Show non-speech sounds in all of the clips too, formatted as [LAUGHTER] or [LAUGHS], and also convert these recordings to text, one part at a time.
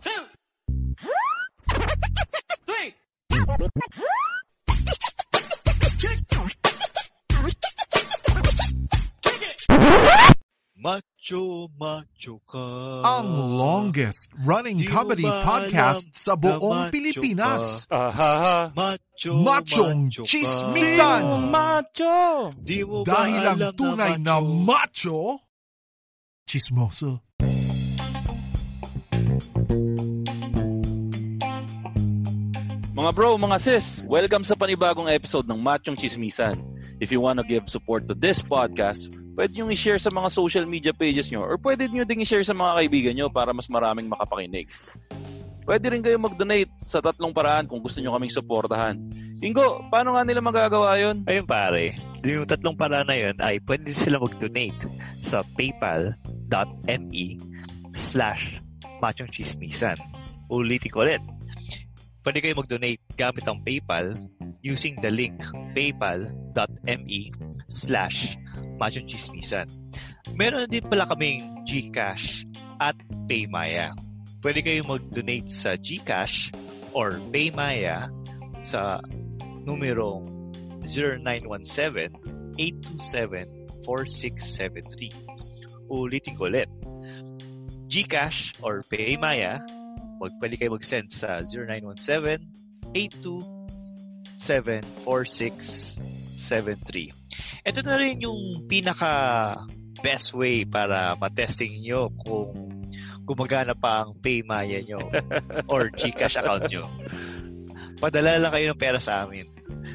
Two, three. Macho, macho ka. ang longest running Di comedy podcast alam sa na buong macho Pilipinas. Ahaha. Macho, Machong macho ka. chismisan. Macho! Di mo ba Dahil ang alam tunay na macho, chismoso. Mga bro, mga sis, welcome sa panibagong episode ng Machong Chismisan. If you wanna give support to this podcast, pwede nyo i-share sa mga social media pages nyo or pwede nyo ding i-share sa mga kaibigan nyo para mas maraming makapakinig. Pwede rin kayo mag-donate sa tatlong paraan kung gusto nyo kaming suportahan. Ingo, paano nga nila magagawa yon? Ayun pare, yung tatlong paraan na yun ay pwede sila mag-donate sa paypal.me slash machongchismisan. Ulitin ko ulit. Pwede kayo mag-donate gamit ang PayPal using the link paypal.me slash machongchismisan. Meron din pala kaming GCash at Paymaya. Pwede kayo mag-donate sa GCash or Paymaya sa numero 0917-827-4673. Ulitin ko ulit. GCash or Paymaya, wag pwede kayo mag-send sa 0917-827-4673. Ito na rin yung pinaka best way para matesting nyo kung gumagana pa ang Paymaya nyo [LAUGHS] or GCash account nyo. Padala lang kayo ng pera sa amin.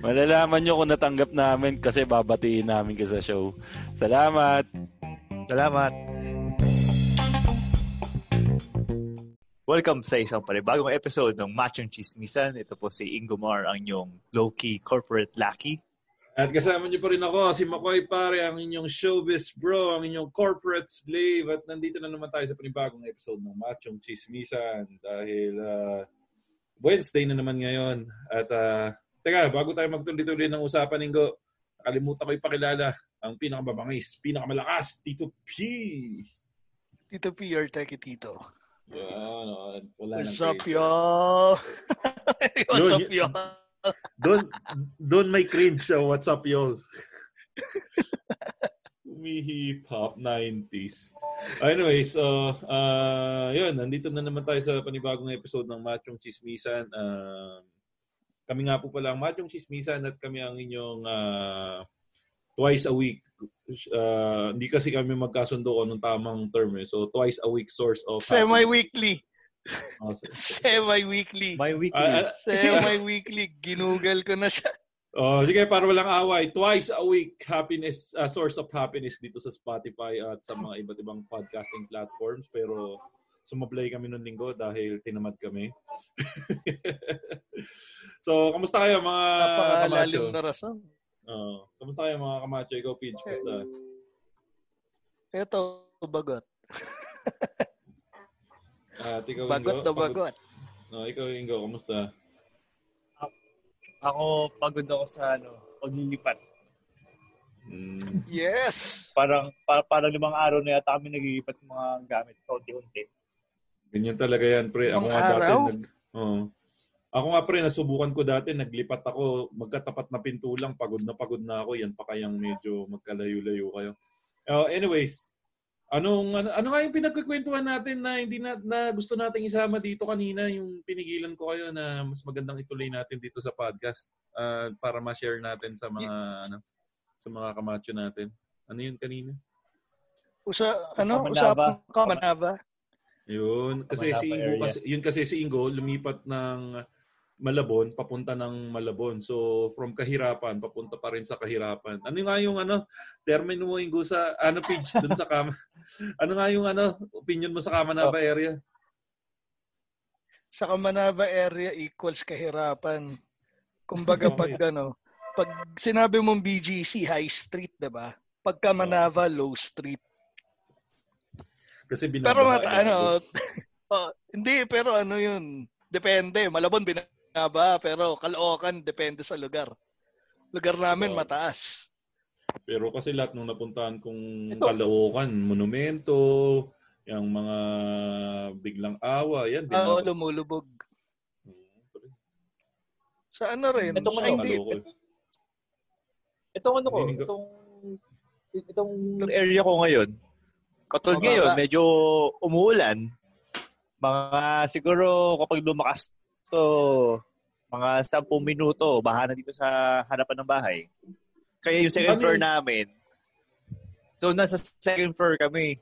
Malalaman nyo kung natanggap namin kasi babatiin namin ka sa show. Salamat! Salamat! Welcome sa isang panibagong episode ng Machong Chismisan. Ito po si Ingo Mar, ang inyong low-key corporate lucky. At kasama niyo pa rin ako, si Makoy Pare, ang inyong showbiz bro, ang inyong corporate slave. At nandito na naman tayo sa panibagong episode ng Machong Chismisan dahil ah, Wednesday na naman ngayon. At uh, teka, bago tayo magtuloy-tuloy ng usapan, Ingo, nakalimutan ko ipakilala ang pinakamabangis, pinakamalakas, Tito P. Tito P, your techie tito. Yan, oh, wala [LAUGHS] What's up, y'all? What's Yun, up, yun- y'all? Doon, doon may cringe sa What's Up, y'all? Umi-hip hop 90s. Anyways, uh, uh, yun, nandito na naman tayo sa panibagong episode ng Machong Chismisan. Uh, kami nga po pala ang Machong Chismisan at kami ang inyong uh, twice a week. Uh, hindi kasi kami magkasundo anong tamang term eh. So, twice a week source of... Semi-weekly. Uh, s- Semi-weekly. My weekly. Ah, ah, Semi-weekly. Ginugal ko na siya. Oh, sige, para walang away. Twice a week happiness, uh, source of happiness dito sa Spotify at sa mga iba't ibang podcasting platforms. Pero sumablay kami noong linggo dahil tinamad kami. [LAUGHS] so, kamusta kayo mga kamacho? Napakalalim na rason. Oh, kamusta kayo mga kamacho? Ikaw, Pinch, kamusta? Ito, bagot. [LAUGHS] At ikaw, Bagot Ingo? na bagot. Oh, ikaw, Ingo, kamusta? Ako, pagod ako sa ano, paglilipat. Mm, Yes! Parang, pa, parang limang araw na yata kami naglilipat ng mga gamit kaunti-unti. ganyan talaga yan, pre. Ako nga dati, araw? nag, oh. Ako nga, pre, nasubukan ko dati, naglipat ako, magkatapat na pinto lang, pagod na pagod na ako, yan pa kayang medyo magkalayo-layo kayo. Uh, anyways, anong, ano, ano nga yung pinagkukwentuhan natin na hindi na, na gusto nating isama dito kanina, yung pinigilan ko kayo na mas magandang ituloy natin dito sa podcast uh, para ma-share natin sa mga, ano, sa mga kamacho natin. Ano yun kanina? Usa, ano? Kamanaba. Usapang kamanaba. Yun, kasi Kamanapa si Ingo area. kasi yun kasi si Ingo lumipat ng Malabon, papunta ng Malabon. So, from kahirapan, papunta pa rin sa kahirapan. Ano nga yung ano, termino mo yung sa, ano page, dun sa kama? [LAUGHS] ano nga yung ano, opinion mo sa Kamanaba area? Sa Kamanaba area equals kahirapan. Kumbaga [LAUGHS] pag ano, pag sinabi mong BGC High Street, 'di ba? Pag Kamanava Low Street. Kasi Pero binabaha. mat, ano, [LAUGHS] oh, hindi pero ano 'yun, depende. Malabon binaba pero Caloocan depende sa lugar. Lugar namin Oo. mataas. Pero kasi lahat nung napuntahan kong Ito. Caloocan, monumento, yung mga biglang awa, yan. Oo, binabaha. lumulubog. Sa ano rin? Itong ano, hindi. Itong ano ko, itong itong area ko ngayon. Katulad ngayon, medyo umuulan. Mga siguro kapag lumakas to mga 10 minuto, baha na dito sa harapan ng bahay. Kaya yung second Ano floor yun? namin. So nasa second floor kami.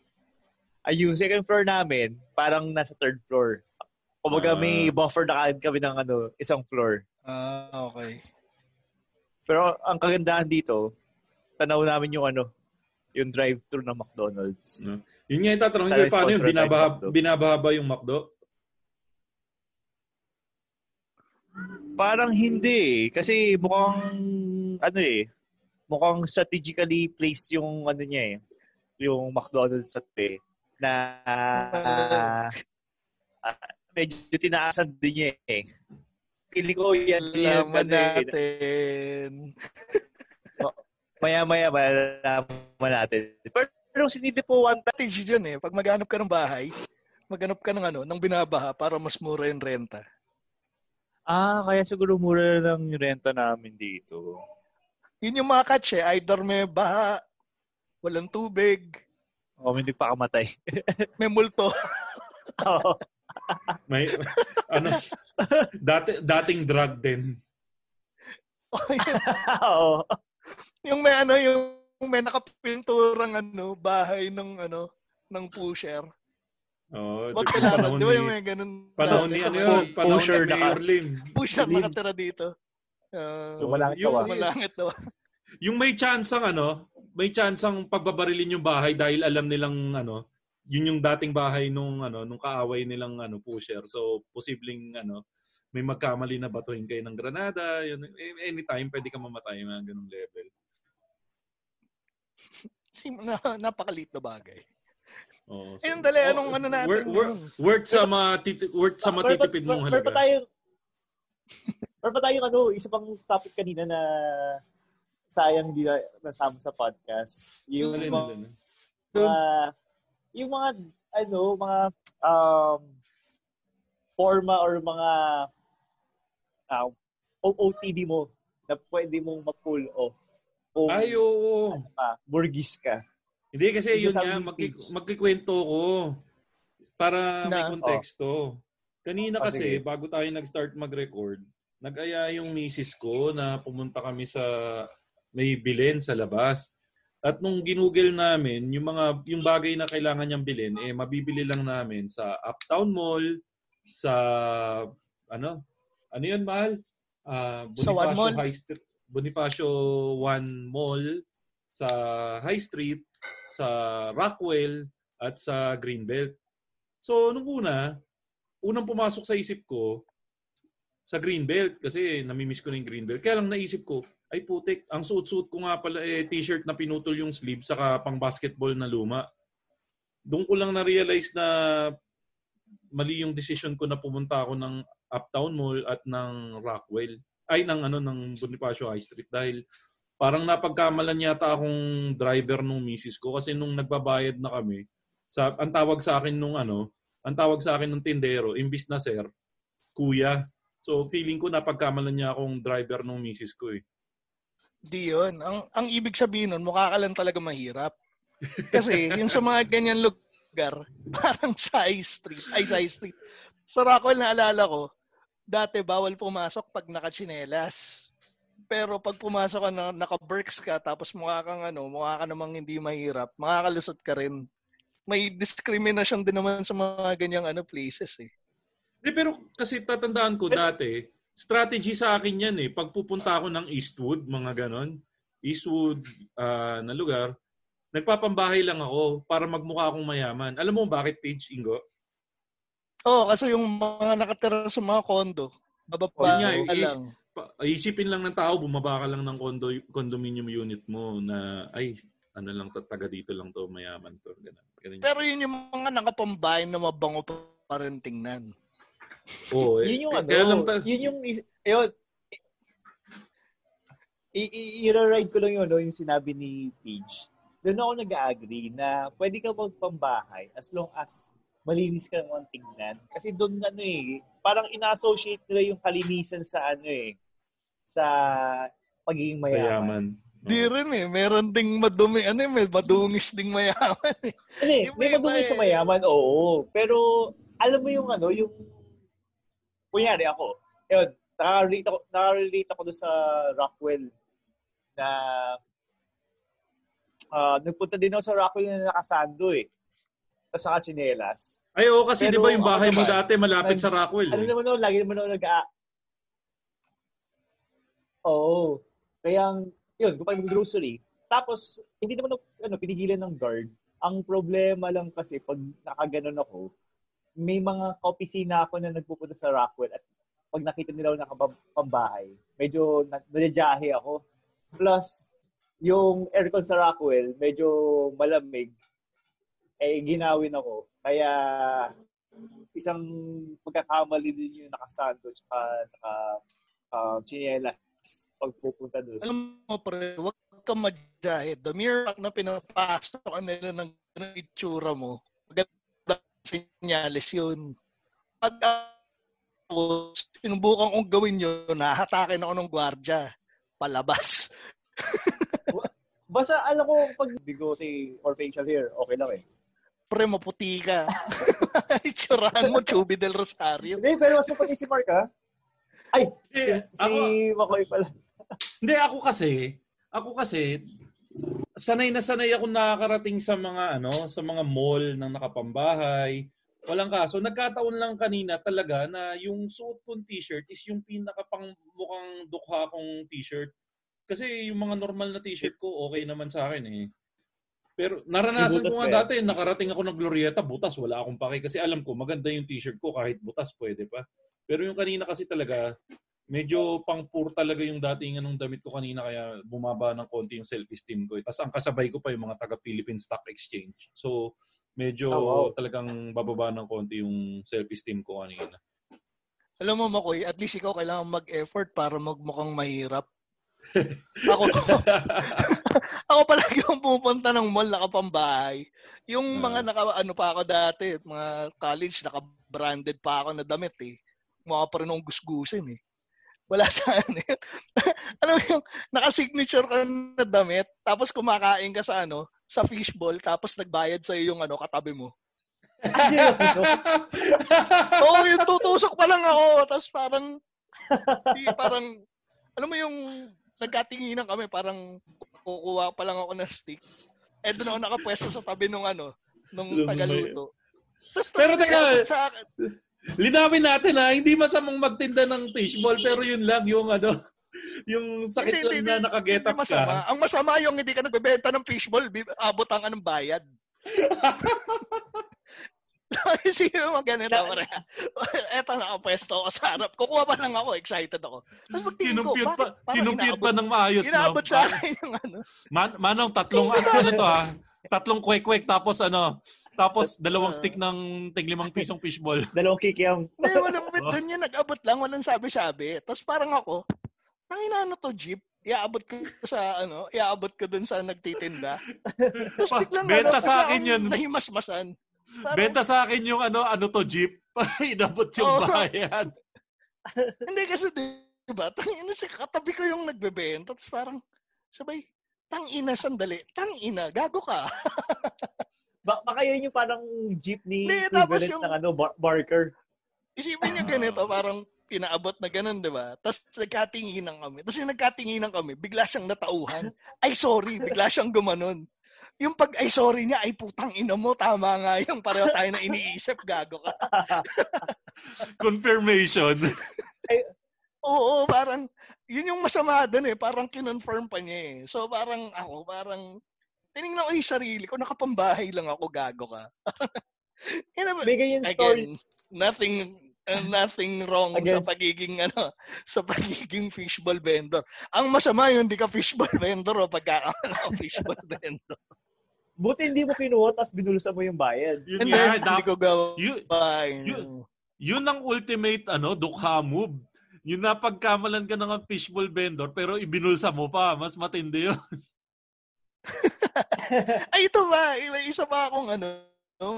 Ay yung second floor namin, parang nasa third floor. Kumbaga may Ah. buffer na kaagad kami ng ano, isang floor. Ah, okay. Pero ang kagandahan dito, tanaw namin yung ano, yung drive-thru ng McDonald's. No. Yun nga yung tatanong Sana ko, paano yun? sponsor tayo Binabaha, ng McDo. binabaha ba yung McDo? Parang hindi eh. Kasi mukhang, ano eh, mukhang strategically placed yung ano niya eh, yung McDonald's at eh, na [LAUGHS] ah, medyo tinaasan din niya eh. Feeling ko yan Laman ano eh, natin. [LAUGHS] maya-maya malalaman natin. Pero, pero sinidi po one time, Strategy dyan eh. Pag maghanap ka ng bahay, maghanap ka ng ano, ng binabaha para mas mura yung renta. Ah, kaya siguro mura lang yung renta namin dito. Yun yung mga catch eh. Either may baha, walang tubig, O, hindi pa kamatay. [LAUGHS] may multo. [LAUGHS] Oo. May, ano, dati, dating drug din. [LAUGHS] Oo. yung may ano, yung may nakapinturang ano, bahay ng ano, ng pusher. Oh, Wag di ba kailangan, panahon di ba ni, yung may ganun? panahon ni ano yun? Panahon Pusher ni Mayor Lim. Pusher nakatira dito. Uh, Sumalangit yung, ka ba? Sumalangit daw. yung may chance ang ano, may chance ang pagbabarilin yung bahay dahil alam nilang ano, yun yung dating bahay nung ano, nung kaaway nilang ano pusher. So posibleng ano, may magkamali na batuhin kayo ng granada, yun, eh, anytime pwede ka mamatay mga ganung level. Sim, na, [LAUGHS] napakaliit na bagay. Oh, Ayun, dali, anong ano natin worth, ngayon? worth sa matiti, worth sa matitipid mong Meron pa halaga. tayo, meron pa tayong ano, isa pang topic kanina na sayang di na nasama sa podcast. Yung Alin, mga, alin? yung mga, ano, mga um, forma or mga uh, OOTD mo na pwede mong ma-pull off. Kung Ay, oo. ano ka, burgis ka. Hindi kasi yun nga, magki- magkikwento ko para may Na? konteksto. Kanina Oh, kasi, sige. bago tayo nag-start mag-record, nag-aya yung misis ko na pumunta kami sa may bilin sa labas. At nung ginugel namin, yung mga yung bagay na kailangan niyang bilhin, eh mabibili lang namin sa Uptown Mall, sa ano? Ano 'yun, mahal? Ah, One Bonifacio Mall? High Street, Bonifacio One Mall sa High Street, sa Rockwell at sa Greenbelt. So nung una, unang pumasok sa isip ko sa Greenbelt kasi namimiss ko na yung Greenbelt. Kaya lang naisip ko, ay putik, ang suot-suot ko nga pala eh t-shirt na pinutol yung sleeve saka pang basketball na luma. Doon ko lang na-realize na mali yung decision ko na pumunta ako ng Uptown Mall at ng Rockwell. Ay, ng ano, ng Bonifacio High Street dahil parang napagkamalan yata akong driver nung misis ko kasi nung nagbabayad na kami, sa, ang tawag sa akin nung ano, ang tawag sa akin ng tindero, imbis na sir, kuya. So feeling ko napagkamalan niya akong driver nung misis ko eh. Di yun. Ang, ang ibig sabihin nun, mukha ka lang talaga mahirap. Kasi [LAUGHS] yung sa mga ganyan lugar, [LAUGHS] parang side street, ay side street. Sa Rockwell, naalala ko, dati bawal pumasok pag nakachinelas. Pero pag pumasok ka na, naka-berks ka, tapos mukha kang ano, mukha ka namang hindi mahirap, makakalusot ka rin. May discrimination din naman sa mga ganyang ano places eh. Hindi, pero kasi tatandaan ko dati, strategy sa akin yan eh. Pag pupunta ako ng Eastwood, mga ganon, Eastwood ah, na lugar, nagpapambahay lang ako para magmukha akong mayaman. Alam mo bakit, Page Ingo? Oo, kasi yung mga nakatira sa mga kondo, bababa Yun nga, is- lang. Pa- isipin lang ng tao, bumaba ka lang ng condo, condominium unit mo na, ay, ano lang, taga dito lang to, mayaman to. Ganun. Ganun. Pero yun yung mga nakapambahay na mabango pa, pa rin tingnan. Oo, eh, Yun yung eh, ano, kaya lang ta- yun yung, yun, i- i- i-ride ko lang yun, no, yung sinabi ni Paige. Doon ako nag-agree na pwede ka magpambahay as long as malinis ka naman tingnan. Kasi doon ano eh, parang ina-associate nila yung kalinisan sa ano eh, sa pagiging sa mayaman. yaman. Di rin eh. Meron ding madumi, ano eh, may madungis ding mayaman eh. Iba may iba madumi eh. sa mayaman, oo. Pero, alam mo yung ano, yung, kunyari ako, yun, nakaka-relate ako, nakaka-relate ako doon sa Rockwell na, ah nagpunta din ako sa Rockwell na nakasando eh. Tapos saka chinelas. Ay, oo, kasi di ba yung bahay mo naman, dati malapit sa Rockwell? Ano Eh? naman ako, lagi naman ako nag Oo. Kaya, yun, kapag grocery, tapos, hindi naman ako, ano, pinigilan ng guard. Ang problema lang kasi, pag nakaganon ako, may mga kaopisina ako na nagpupunta sa Rockwell at pag nakita nila ako nakapambahay, medyo na- nadadyahe ako. Plus, yung aircon sa Rockwell, medyo malamig. Eh, ginawin ako. Kaya, isang pagkakamali din yung nakasando tsaka naka uh, chinelas pag pupunta doon. Alam mo pre, huwag kang madjahid. The mere fact na pinapasok ka nila ng, ng itsura mo, maganda sinyalis yun. Pag ako, sinubukan kong gawin yun, nahatakin ako ng gwardya. Palabas. [LAUGHS] Basta alam ko pag bigote or facial hair, okay lang eh. Pre, maputi ka. [LAUGHS] Itsurahan mo, Chubby del Rosario. Hindi, pero mas maputi si Mark ha? Ay, si, Eh, si ako- Makoy pala. Hindi, ako kasi, ako kasi, sanay na sanay ako nakakarating sa mga ano, sa mga mall ng nakapambahay. Walang kaso. Nagkataon lang kanina talaga na yung suot kong t-shirt is yung pinakapang mukhang dukha kong t-shirt. Kasi yung mga normal na t-shirt ko, okay naman sa akin eh. Pero naranasan ko nga dati, nakarating ako ng Glorieta, butas, wala akong pake. Kasi alam ko, maganda yung t-shirt ko kahit butas, pwede pa. Pero yung kanina kasi talaga, medyo pang poor talaga yung dating anong damit ko kanina kaya bumaba ng konti yung self-esteem ko. Tapos ang kasabay ko pa yung mga taga-Philippine Stock Exchange. So, medyo Oh, wow. talagang bababa ng konti yung self-esteem ko kanina. Alam mo, Makoy, at least ikaw kailangan mag-effort para magmukhang mahirap. Ako, [LAUGHS] ako palagi yung pupunta ng mall nakapambahay. Yung Ah. mga naka, ano pa ako dati, mga college, naka-branded pa ako na damit eh. Mukha pa rin akong gusgusin eh. Wala sa [LAUGHS] ano ano yung naka-signature ka na damit, tapos kumakain ka sa ano, sa fishball, tapos nagbayad sa yung ano, katabi mo. [LAUGHS] Ah, seryoso? Oo, yung tutusok pa lang ako, tapos parang, parang, alam mo yung nagkatinginan kami, parang kukuha pa lang ako ng stick. Eh, doon ako nakapwesto sa tabi nung ano, nung tagaluto. Tapos Pero talaga teka, sa akin. Linawin natin ha, hindi masamang magtinda ng fishball pero yun lang yung ano, yung sakit lang na nakaget up hindi masama. ka. Ang masama yung hindi ka nagbebenta ng fishball, abot ang anong bayad. [LAUGHS] [LAUGHS] Sino mga ganito? pre? [LAUGHS] Eto nakapwesto ako sa harap. Kukuha pa lang ako, excited ako. Tapos pagtingin ko, pa, bakit parang kinumpute pa ng maayos. Inaabot no? sa akin yung ano. Man, manong tatlong ano to ha. Tatlong kwek-kwek tapos ano, tapos dalawang Ah. stick ng tiglimang pisong fishball. [LAUGHS] Dalawang kikiam. Hindi, malapit Oh. doon yun. Nag-abot lang, walang sabi-sabi. Tapos parang ako, ang inaano to jeep, iaabot ko sa ano, iaabot ko dun sa nagtitinda. Tapos biglang benta ano, sa akin yun. Nahimasmasan. Parang, Benta sa akin yung ano, ano to jeep. [LAUGHS] Inabot yung Oo. bayad. [LAUGHS] Hindi kasi, di ba? Tangina, si katabi ko yung nagbebenta. Tapos parang, sabay, tangina, sandali. Tangina, gago ka. [LAUGHS] Ba- baka yun yung parang jeepney Hindi, tapos yung- ng ano, bar- barker. Isipin niyo ganito, parang pinaabot na ganun, di ba? Tapos nagkatinginan kami. Tapos yung nagkatinginan kami, bigla siyang natauhan. Ay, sorry, bigla siyang gumanon. Yung pag ay sorry niya, ay putang ina mo, tama nga yung pareho tayo na iniisip, gago ka. [LAUGHS] Confirmation. Oo, parang, yun yung masama doon eh. Parang kinonfirm pa niya eh. So parang ako, parang, tinignan ko yung sarili ko, nakapambahay lang ako, gago ka. you know, May ganyan story. again, nothing, uh, nothing wrong Against- sa pagiging, ano, sa pagiging fishball vendor. Ang masama yun, hindi ka fishball [LAUGHS] vendor o pagkakamala ka fishball [LAUGHS] vendor. Buti hindi mo kinuha tapos binulusan mo yung bayad. Yun nga, hindi dap- ko gawin. yun, Yun, ang ultimate ano, dukha move. Yun na pagkamalan ka ng fishbowl vendor pero ibinulsa mo pa. Mas matindi yun. [LAUGHS] Ay, ito ba? May isa pa akong ano,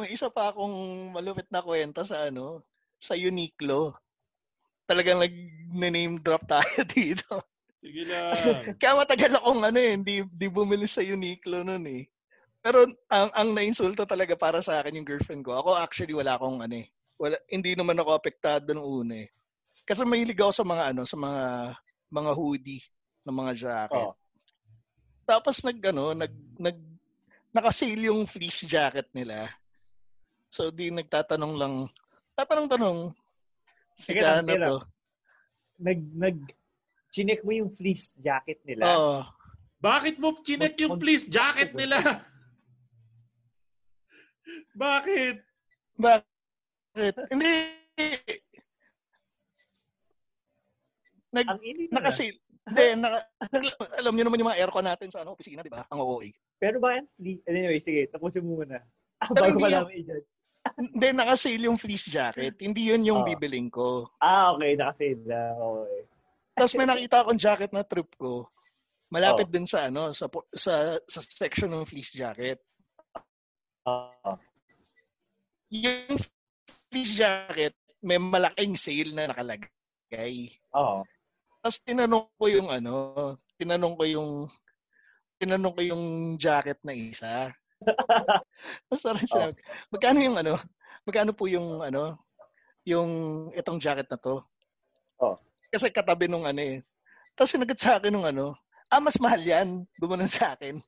may isa pa akong malupit na kwenta sa ano, sa Uniqlo. Talagang nag-name drop tayo [LAUGHS] dito. Sige lang. Kaya matagal akong ano eh, hindi, hindi bumili sa Uniqlo noon eh. Pero ang ang nainsulto talaga para sa akin yung girlfriend ko. Ako actually wala akong ano eh. Wala, hindi naman ako apektado nung una eh. Kasi mahilig ako sa mga ano, sa mga mga hoodie, ng mga jacket. Oh. Tapos nag ano, nag nag naka-sale yung fleece jacket nila. So di nagtatanong lang, tatanong-tanong si Sige lang, to. Nag, nag, chinek mo yung fleece jacket nila. Oo. Bakit mo chinek yung please jacket nila? [LAUGHS] Bakit? Bakit? Hindi. Nag, Ang init na. naka-sale. Hindi, naka, alam niyo naman yung mga aircon natin sa ano, opisina, di ba? Ang OOA. Pero ba yan? Anyway, sige. Tapusin mo muna. [LAUGHS] Pero Bago pa namin i-judge. Hindi, naka-sale yung fleece jacket. Hindi yun yung Oo. bibiling ko. Ah, okay. Nakasave na. Okay. Tapos may nakita akong jacket na trip ko. Malapit Oo. din sa ano, sa sa sa section ng fleece jacket. Ah, Yung fleece jacket, may malaking sale na nakalagay. Oo. Tapos tinanong ko yung ano, tinanong ko yung tinanong ko yung jacket na isa. [LAUGHS] Tapos parang sinabi, magkano yung ano, magkano po yung ano, yung itong jacket na to? Oh. Kasi katabi nung ano eh. Tapos sinagot sa akin nung ano, ah, mas mahal yan. Gumanon sa akin.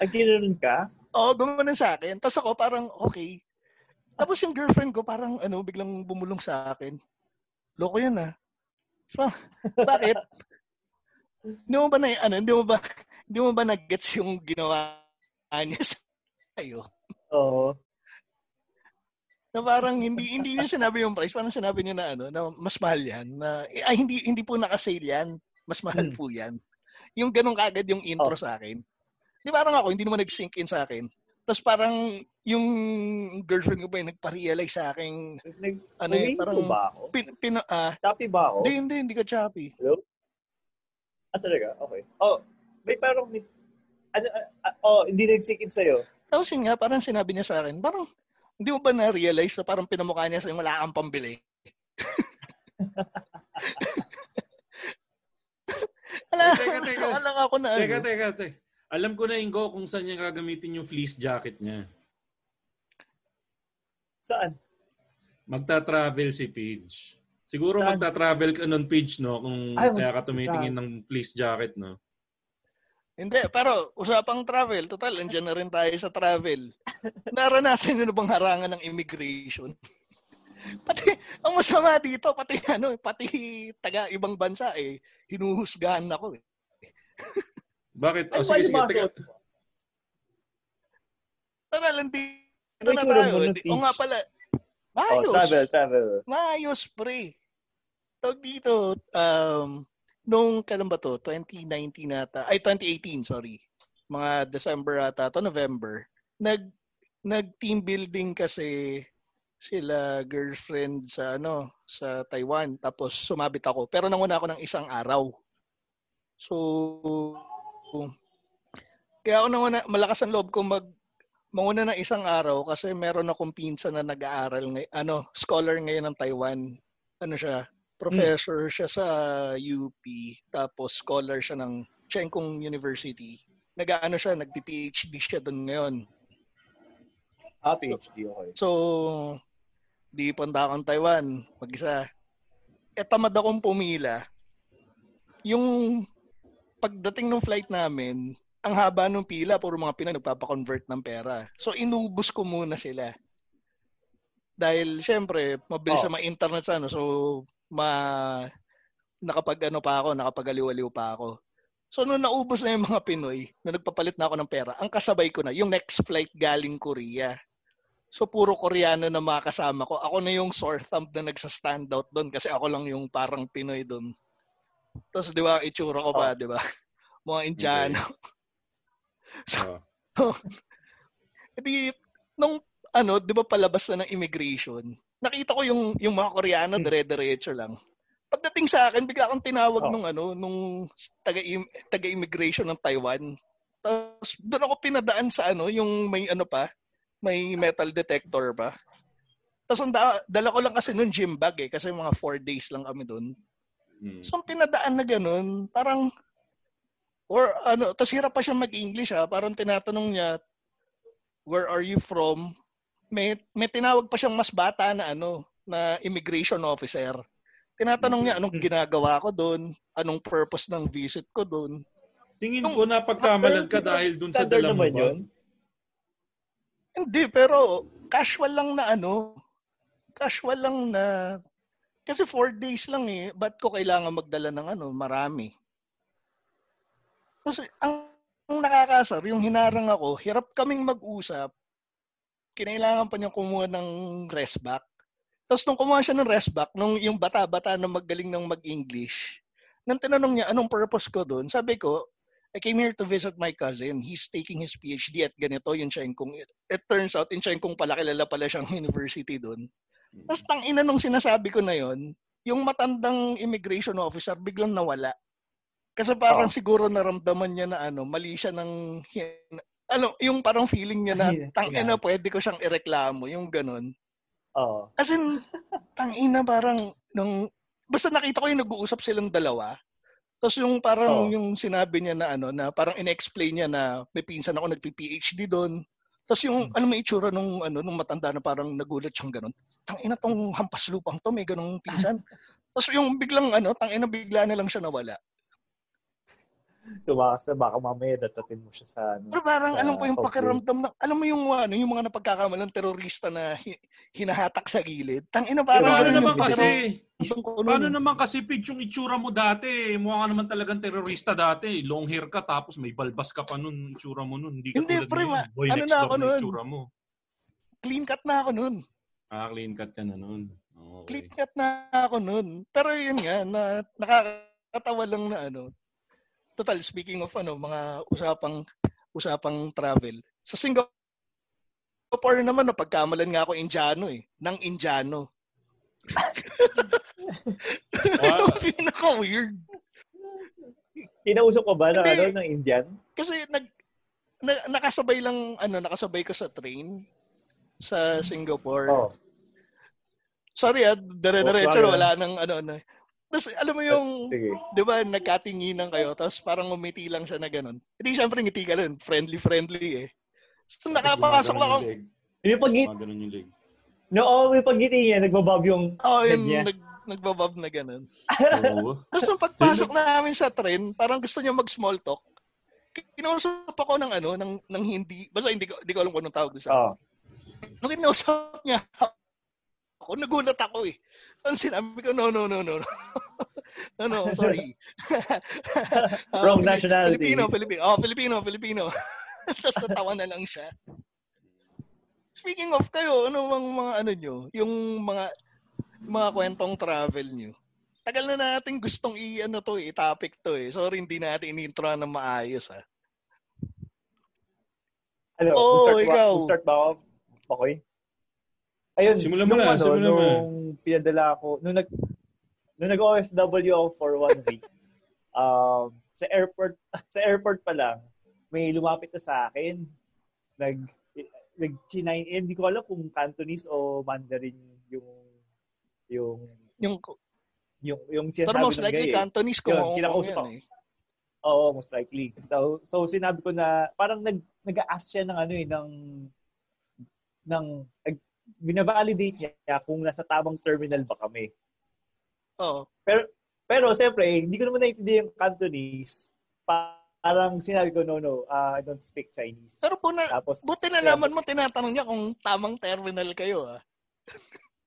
Ang ka? Oo, gumanon sa akin. Tapos ako parang, okay. Tapos yung girlfriend ko parang ano, biglang bumulong sa akin. Loko yan ah. So, bakit? [LAUGHS] Hindi mo ba na, ano, hindi mo ba, hindi mo ba nag-gets yung ginawa niya [LAUGHS] sa'yo? Oo. Na parang hindi hindi niya sinabi yung price, parang sinabi niya na ano, na mas mahal yan. Na, ay, hindi hindi po naka-sale yan. Mas mahal Hmm. po yan. Yung ganun kagad yung intro Oh. sa akin. Di parang ako, hindi naman nag-sink in sa akin. Tapos parang yung girlfriend ko ba yung nagpa-realize sa akin, Nag, Ano eh, parang- ba ako? pin, pin, ah, Choppy ba ako? hindi, hindi, hindi ka choppy. Hello? Ah, talaga? Okay. Oh, may parang, may, ano, ah, oh, hindi nag-sink sa'yo. Tapos yun nga, parang sinabi niya sa akin, parang, hindi mo ba na-realize na parang pinamukha niya sa wala kang pambili? [LAUGHS] Wala, Teka, teka. wala ako na ano. Teka, teka, teka. Alam ko na, Ingo, kung saan niya gagamitin yung fleece jacket niya. Saan? Magta-travel si Paige. Siguro Saan? magta-travel ka nun, Paige, no? Kung Ay, kaya ka tumitingin ng fleece jacket, no? Hindi, pero usapang travel, total, andyan na rin tayo sa travel. [LAUGHS] Naranasan niyo na bang harangan ng immigration? [LAUGHS] pati, ang masama dito, pati ano, pati taga ibang bansa eh, hinuhusgahan ako eh. [LAUGHS] Bakit? Ay, Oh, sige, sige. Teka. Total, hindi Ano na tayo. O nga pala, Oh, maayos. travel, travel. Maayos, pre. Tawag dito, um, nung kailan ba to? 2019 nata. Ay, 2018, sorry. Mga December ata to, November. Nag, nag-team building kasi sila girlfriend sa ano sa Taiwan tapos sumabit ako pero nanguna ako ng isang araw so kaya ako nanguna malakas ang loob ko mag manguna ng isang araw kasi meron akong pinsan na nag-aaral ngay ano scholar ngayon ng Taiwan ano siya professor siya sa UP tapos scholar siya ng Cheng Kung University nag-ano siya nagpi-PhD siya doon ngayon Ah, PhD, okay. So, di punta akong Taiwan, mag-isa. E tamad akong pumila. Yung pagdating ng flight namin, ang haba ng pila, puro mga Pinoy nagpapakonvert ng pera. So, inubos ko muna sila. Dahil, syempre, mabilis Oh. sa mga internet sa ano. So, ma nakapag ano pa ako, nakapagaliw-aliw pa ako. So nung naubos na yung mga Pinoy, na nagpapalit na ako ng pera, ang kasabay ko na, yung next flight galing Korea. So puro Koreano na mga kasama ko. Ako na yung sore thumb na nagsa-stand out doon kasi ako lang yung parang Pinoy doon. Tapos di ba, itsura ko pa, Oh. di ba? [LAUGHS] Mga Indiano. [LAUGHS] Ah. [LAUGHS] Hindi, nung ano, di ba palabas na ng immigration, nakita ko yung, yung mga Koreano, Hmm. dire-diretso lang. Pagdating sa akin, bigla akong tinawag Oh. nung ano, nung taga taga-immigration ng Taiwan. Tapos doon ako pinadaan sa ano, yung may ano pa, may metal detector pa. Tapos ang da- dala ko lang kasi nung gym bag eh, kasi mga four days lang kami doon. Mm. So ang pinadaan na ganun, parang, or ano, tapos hirap pa siya mag-English ha, parang tinatanong niya, where are you from? May, may tinawag pa siyang mas bata na ano, na immigration officer. Tinatanong niya anong ginagawa ko doon, anong purpose ng visit ko doon. Tingin ko na pagkamalan ka dahil dun sa Standard dala mo naman ba? yun. Hindi, pero casual lang na ano, casual lang na, kasi four days lang eh, ba't ko kailangan magdala ng ano, marami. Kasi ang, ang nakakasar, yung hinarang ako, hirap kaming mag-usap, kinailangan pa niya kumuha ng rest back. Tapos nung kumuha siya ng rest back, nung yung bata-bata na magaling ng mag-English, nang tinanong niya anong purpose ko doon, sabi ko, I came here to visit my cousin. He's taking his PhD at ganito, yung Chenkong. It turns out, yung Chenkong pala, kilala pala siyang [LAUGHS] university doon. Tapos tang ina nung sinasabi ko na yon, yung matandang immigration officer biglang nawala. Kasi parang Oh. siguro naramdaman niya na ano, mali siya ng ano, yung parang feeling niya na Hin- tang ina hinahal. pwede ko siyang ireklamo, yung ganun. Oo. As in, tang ina parang nung basta nakita ko yung nag-uusap silang dalawa. Tapos yung parang Oo. yung sinabi niya na ano na parang in-explain niya na may pinsan ako nagpi-PhD doon. Tapos yung ano may itsura nung ano nung matanda na parang nagulat siyang ganun. Tang ina tong hampas lupang to may ganung pinsan. [LAUGHS] Tapos yung biglang ano, tang ina bigla na lang siya nawala. Tumakas na baka mamaya datatin mo siya sa ano. Pero parang sa alam ko yung pakiramdam na, alam mo yung ano, yung mga napagkakamalang terorista na hi- hinahatak sa gilid. Tang ina parang Paano ganun naman yung kasi, paano naman kasi pig yung itsura mo dati? Mukha ka naman talagang terorista dati. Long hair ka tapos may balbas ka pa nun. Itsura mo nun. Hindi ka Hindi, pre, ano na ako nun? clean cut na ako nun. Ah, clean cut ka na nun. Okay. Clean cut na ako nun. Pero yun nga, na, nakakatawa lang na ano. Total, speaking of ano, mga usapang usapang travel. Sa Singapore naman, no, pagkamalan nga ako Indiano eh. Nang Indiano. [LAUGHS] Wow. Pinaka-weird. Kinausap ko ba Hindi. ano, ng Indian? Kasi nag, na- nakasabay lang, ano, nakasabay ko sa train sa Singapore. Oo. Sorry ah, dire-diretso, Oh, wala nang ano, ano. Tapos alam mo yung, Sige. di ba, nagkatinginan kayo, tapos parang umiti lang siya na ganun. Hindi, syempre, ngiti ka rin. Friendly-friendly eh. So, nakapasok lang ako. Yung pag Gumagano yung leg. No, oh, may pagngiti niya, nagbabob yung oh, head yung niya. nag, nagbabab na ganun. Oo. [LAUGHS] Tapos nung pagpasok namin sa train, parang gusto niya mag-small talk. Kinausap ako ng ano, ng, ng hindi, basta hindi ko, hindi ko alam kung anong tawag sa Oo. Nung kinausap niya ako, nagulat ako eh. Ang sinabi ko, no, no, no, no. no, [LAUGHS] no, [LAUGHS] sorry. [LAUGHS] Ah, Wrong nationality. Filipino, Filipino. Oh, Filipino, Filipino. Tapos natawa na lang siya. Speaking of kayo, ano bang mga ano nyo? Yung mga mga kwentong travel nyo. Tagal na natin gustong i-ano to, eh, i-topic to eh. Sorry, hindi natin in-intro na maayos ah. Ano, Oo, start, ikaw. Ba, start ba ako? Bakoy? Ayun, Simulan mo nung na, ano, simulan mo na. nung pinadala ako, nung nag, nung nag-OFW ako for one [LAUGHS] week, um, sa airport, [LAUGHS] sa airport pa lang, may lumapit na sa akin, nag, nag Chinese, eh, hindi ko alam kung Cantonese o Mandarin yung, yung, Yung, yung, yung pero sinasabi most ng likely guy eh. Cantonese kung Yun, kinakausap ako. eh. Oo, most likely. So, so sinabi ko na parang nag nag-ask siya ng ano eh ng ng binavalidate niya kung nasa tamang terminal ba kami. Oo. Pero pero siyempre, hindi ko naman naiintindihan yung Cantonese. Pa- Parang sinabi ko, no, no, uh, I don't speak Chinese. Pero po na, Tapos, buti na naman mo tinatanong niya kung tamang terminal kayo ah.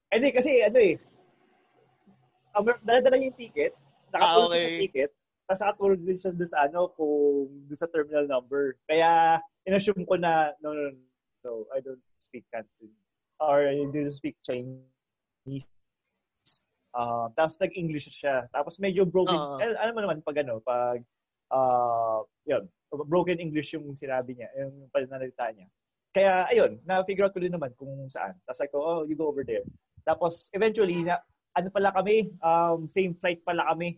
Eh, di, kasi ano eh, um, dala-dala yung ticket, Ah, nakatulog okay. siya sa ticket, tapos nakatulog din siya doon sa ano, kung doon sa terminal number. Kaya, inassume ko na, no, no, no, I don't speak Cantonese. Or I don't speak Chinese. Uh, tapos nag-English siya. Tapos medyo broken. Eh, alam mo naman, pag ano, pag, uh, yun, broken English yung sinabi niya, yung pananalita niya. Kaya, ayun, na-figure out ko din naman kung saan. Tapos like, oh, you go over there. Tapos, eventually, na, ano pala kami, um, same flight pala kami.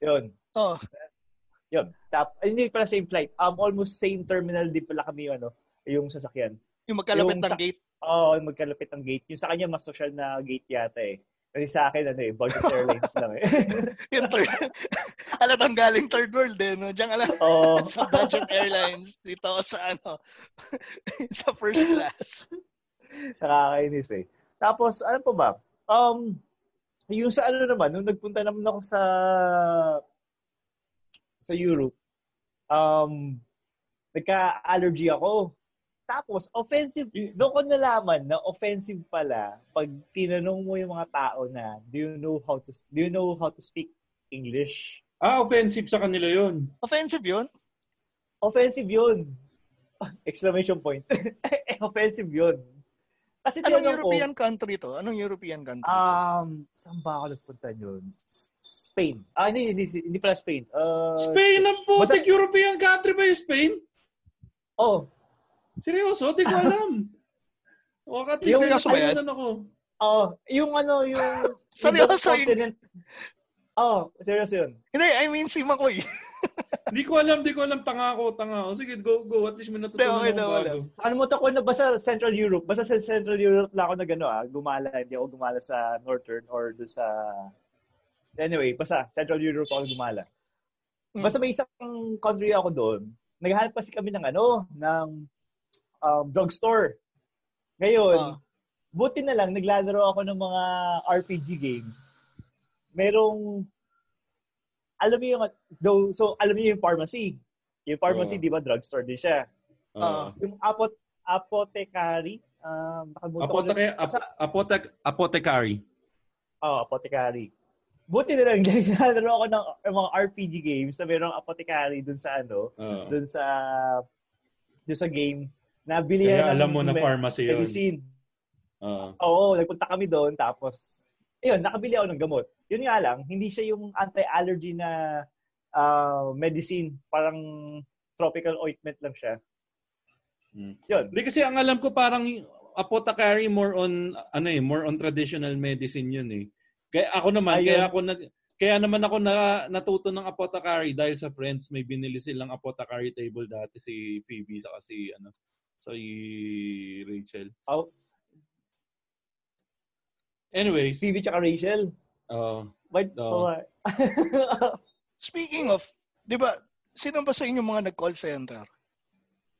Yun. Oh, Yun. Tap, hindi pala same flight. Um, almost same terminal din pala kami ano, yung sasakyan. yung magkalapit Yung ng sa- gate. Oo, magkalapit ang gate. Yung sa kanya, mas social na gate yata eh. Kasi sa akin, ano eh, budget airlines lang eh. [LAUGHS] Yung third, [LAUGHS] alatang galing third world eh, no? Diyan alam Oo. [LAUGHS] sa budget airlines dito sa ano sa first class. Nakakainis eh. Tapos, ano pa ba? Um, yung sa ano naman, nung nagpunta naman ako sa sa Europe, um, nagka-allergy ako. Tapos, offensive, doon ko nalaman na offensive pala pag tinanong mo yung mga tao na, do you know how to, do you know how to speak English? Ah, offensive sa kanila yun. Offensive yun? Offensive yun. [LAUGHS] Exclamation point. [LAUGHS] offensive yun. Kasi Anong tinanong ko, European country to? Anong European country? Um, saan ba ako nagpunta yun? Spain. Ah, hindi, hindi, hindi pala Spain. Uh, Spain ang putik European country ba yung Spain? Oh, Seryoso? Di ko [LAUGHS] alam. O, at least Yung- seryoso ba yan? ako. oh, yung ano, yung... [LAUGHS] Seryoso, yung continent. Oh, seryoso yun. Hindi, I mean si Makoy. [LAUGHS] Di ko alam, di ko alam. Tanga ako, tanga ako. Sige, go, go. At least may natutunan Hindi, okay ako na, wala. bago. Ano mo ko na basta Central Europe. Basta sa Central Europe lang ako na gano ah. Gumala. Hindi ako gumala sa Northern or do sa... Anyway, basta Central Europe ako gumala. Hmm. Basta may isang country ako doon. Naghahanap kasi kami ng ano, ng um, drugstore. Ngayon, Ah. buti na lang, naglalaro ako ng mga RPG games. Merong, alam mo yung, though, so alam niyo yung pharmacy. Yung pharmacy, Oo. di ba, drugstore din siya. Ah. Yung apot, apothecary, um, na- ap, apotek, apothecary. Oh, apothecary. Buti na lang, [LAUGHS] naglalaro ako ng ng mga RPG games na merong apothecary dun sa ano, Ah. dun sa dun sa game na bili Kaya ng alam mo na pharmacy yun. medicine. Ah. Oo, nagpunta kami doon tapos ayun, nakabili ako ng gamot. Yun nga lang, hindi siya yung anti-allergy na ah, medicine, parang tropical ointment lang siya. Mm. Yun. Hindi kasi ang alam ko parang apothecary more on ano eh, more on traditional medicine yun eh. Kaya ako naman, Ayun. kaya ako nag kaya naman ako na, natuto ng apothecary dahil sa friends may binili silang apothecary table dati si Phoebe sa si ano si Rachel. Oh, Anyways, Phoebe tsaka Rachel. uh, Wait, Oo. oh. [LAUGHS] Speaking of, di ba, sino ba sa inyo mga nag-call center?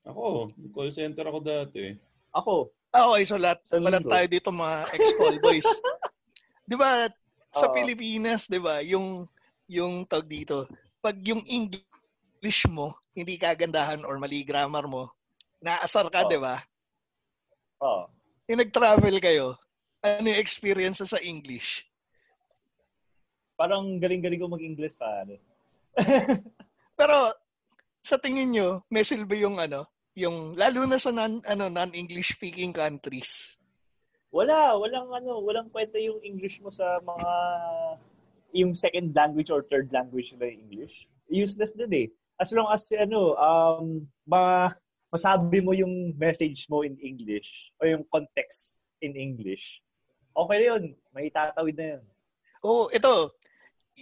ako, call center ako dati. ako. Ah, okay, so lahat, Sa tayo dito mga ex-call boys. [LAUGHS] di ba, sa Oo. Pilipinas, di ba, yung, yung tawag dito, pag yung English mo, hindi kagandahan or mali grammar mo, naasar ka, Oo. di ba? Oh. Yung nag-travel kayo, ano yung experience sa English? Parang galing-galing ko mag-English pa. [LAUGHS] Pero, sa tingin nyo, may silbi yung ano, yung, lalo na sa non, ano, non-English speaking countries. Wala, walang ano, walang kwenta yung English mo sa mga yung second language or third language na English. Useless din eh. As long as ano, um, ma masabi mo yung message mo in English o yung context in English. Okay na yun. May tatawid na yun. Oh, ito,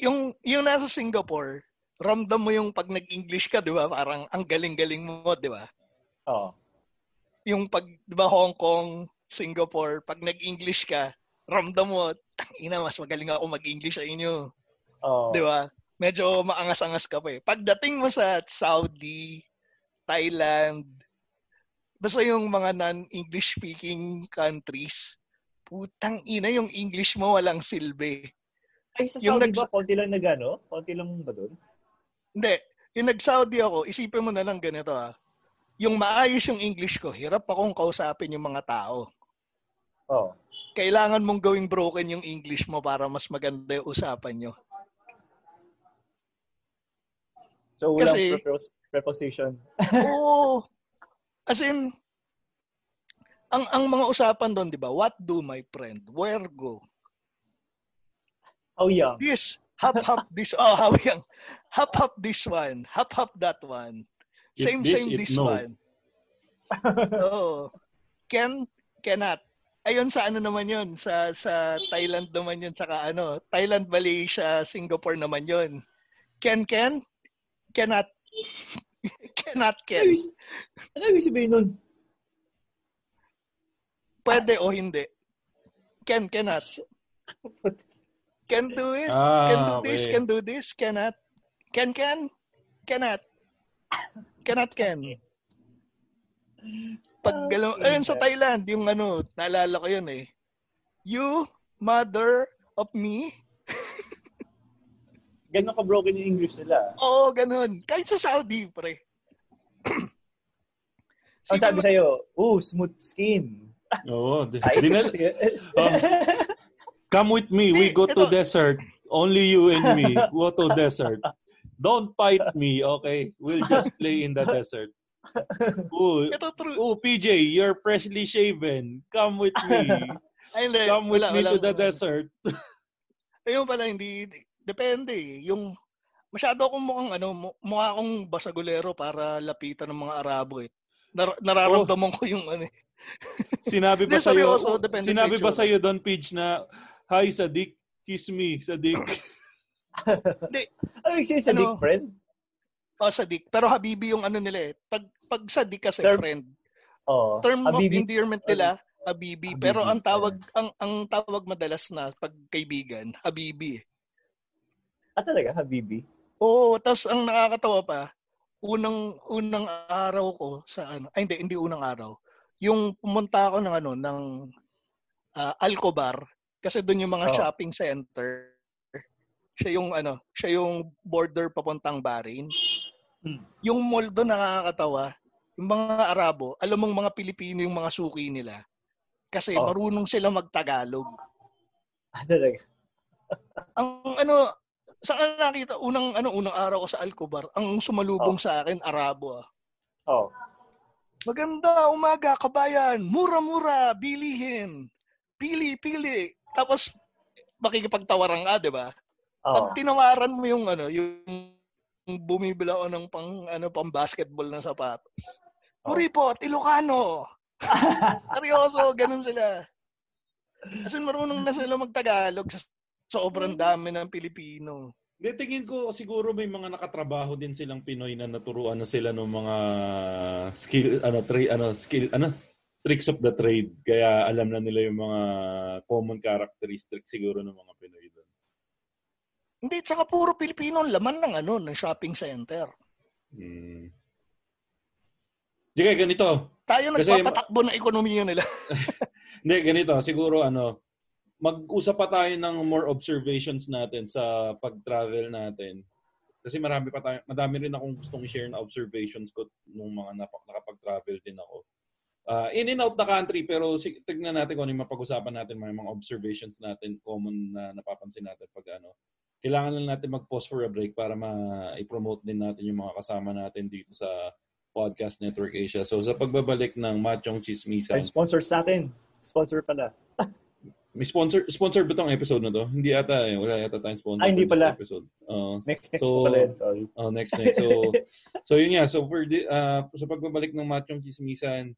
yung, yung nasa Singapore, ramdam mo yung pag nag-English ka, di ba? Parang ang galing-galing mo, di ba? Oo. Yung pag, di ba, Hong Kong, Singapore, pag nag-English ka, ramdam mo, ina mas magaling ako mag-English sa inyo. Oo. Di ba? Medyo maangas-angas ka pa eh. Pagdating mo sa Saudi, Thailand, basta yung mga non-English speaking countries, putang ina yung English mo walang silbi. Ay, sa Yung Saudi nag- ba, konti lang nag ano? Konti lang ba doon? Hindi. Yung nag-Saudi ako, isipin mo na lang ganito ah. Yung maayos yung English ko, hirap akong kausapin yung mga tao. Oh. Kailangan mong gawing broken yung English mo para mas maganda yung usapan nyo. So, walang Kasi- prepos- preposition. [LAUGHS] Oo. As in, ang ang mga usapan doon, di ba? What do, my friend? Where go? How young? This, hop, hop, [LAUGHS] this. Oh, how young? Hop, hop, this one. Hop, hop, that one. If Same, this, same, this no. one. [LAUGHS] Oo. Can, cannot. Ayun sa ano naman yun, sa sa Thailand naman yun, tsaka ano, Thailand, Malaysia, Singapore naman yun. Can, can, cannot, [LAUGHS] cannot, can. ano ibig sabihin nun? Pwede o hindi. Can, cannot. Can do it. Ah, can do this, okay. can do this, cannot. Can, can, cannot. Cannot, can. Pag galaw, ayun sa Thailand, yung ano, naalala ko yun eh. You, mother of me. Ganun ka-broken yung English nila. Oo, ganun. Kahit sa Saudi, pre. Ang sabi Sino- sa'yo, ooh, smooth skin. Oo. di- Oh. [LAUGHS] Come with me. We go to desert. Only you and me. Go to desert. Don't fight me, okay? We'll just play in the desert. Ooh, Ito true. ooh, PJ, you're freshly shaven. Come with me. Ay, hindi. Come with Wala, me wala, to the wala. desert. Ayun pala, hindi, di- depende eh. Yung, masyado akong mukhang, ano, mu- mukha akong basagulero para lapitan ng mga Arabo eh. Nar- nararamdaman ko yung ano eh. [LAUGHS] Sinabi ba Hindi, seryoso, depende sinabi sa ba itsura. sa'yo Don Pidge na, Hi, Sadik, kiss me, Sadik. [LAUGHS] Ano ibig sabihin sa Ano? dick friend? O, sadik. Pero habibi yung ano nila eh. Pag, pag sadik kasi Term- friend, Oh, term of Habibi. endearment nila, habibi. Habibi. Pero ang tawag, ang, ang tawag madalas na pag kaibigan, habibi. eh. Ah, talaga? Habibi? Oo, tapos ang nakakatawa pa, unang unang araw ko sa ano, ay hindi, hindi unang araw. Yung pumunta ako ng ano, ng ah, Alcobar kasi doon yung mga Oh. shopping center. Siya yung ano, siya yung border papuntang Bahrain. Hmm. Yung mall doon nakakatawa. Yung mga Arabo, alam mong mga Pilipino yung mga suki nila. Kasi Oh. marunong sila magtagalog. Ah, talaga? [LAUGHS] Ang ano, sa nakita, unang ano, unang araw ko sa Alcobar, ang sumalubong sa akin Arabo ah. Oh. Maganda umaga, kabayan. Mura-mura, bilihin. Pili, pili. Tapos, makikipagtawaran ka, di ba? Oh. Pag tinawaran mo yung ano, yung bumibili ako ng pang, ano, pang basketball na sapatos. Oh. Kuripot, Ilocano. [LAUGHS] Seryoso, ganun sila. Kasi marunong na sila magtagalog sa sobrang dami ng Pilipino. Hindi, tingin ko siguro may mga nakatrabaho din silang Pinoy na naturuan na sila ng mga skill, ano, tra- ano, skill, ano, tricks of the trade. Kaya alam na nila yung mga common characteristics siguro ng mga Pinoy doon. Hindi, tsaka puro Pilipino ang laman ng ano, ng shopping center. Hmm. Sige, ganito. Tayo Kasi- nagpapatakbo ng ekonomiya nila. [LAUGHS] Hindi, ganito. Siguro, ano, mag-usap pa tayo ng more observations natin sa pag-travel natin. Kasi marami pa tayo, madami rin akong gustong i-share na observations ko nung mga nap- nakapag-travel din ako. Ah, in and out the country, pero si- tignan natin kung ano yung mapag-usapan natin, may mga observations natin, common na napapansin natin pag ano. Kailangan lang natin mag-pause for a break para ma-promote din natin yung mga kasama natin dito sa Podcast Network Asia. So sa pagbabalik ng Machong Chismisan, sponsors natin. Sponsor pala. [LAUGHS] may sponsor sponsor ba tong episode na to? Hindi ata eh. Wala yata tayong sponsor. Ah, hindi pala. Episode. Uh, Next, next So- pala yun. Sorry. oh, next next. So [LAUGHS] so yun nga. So for the, uh, sa pagbabalik ng Machong Chismisan,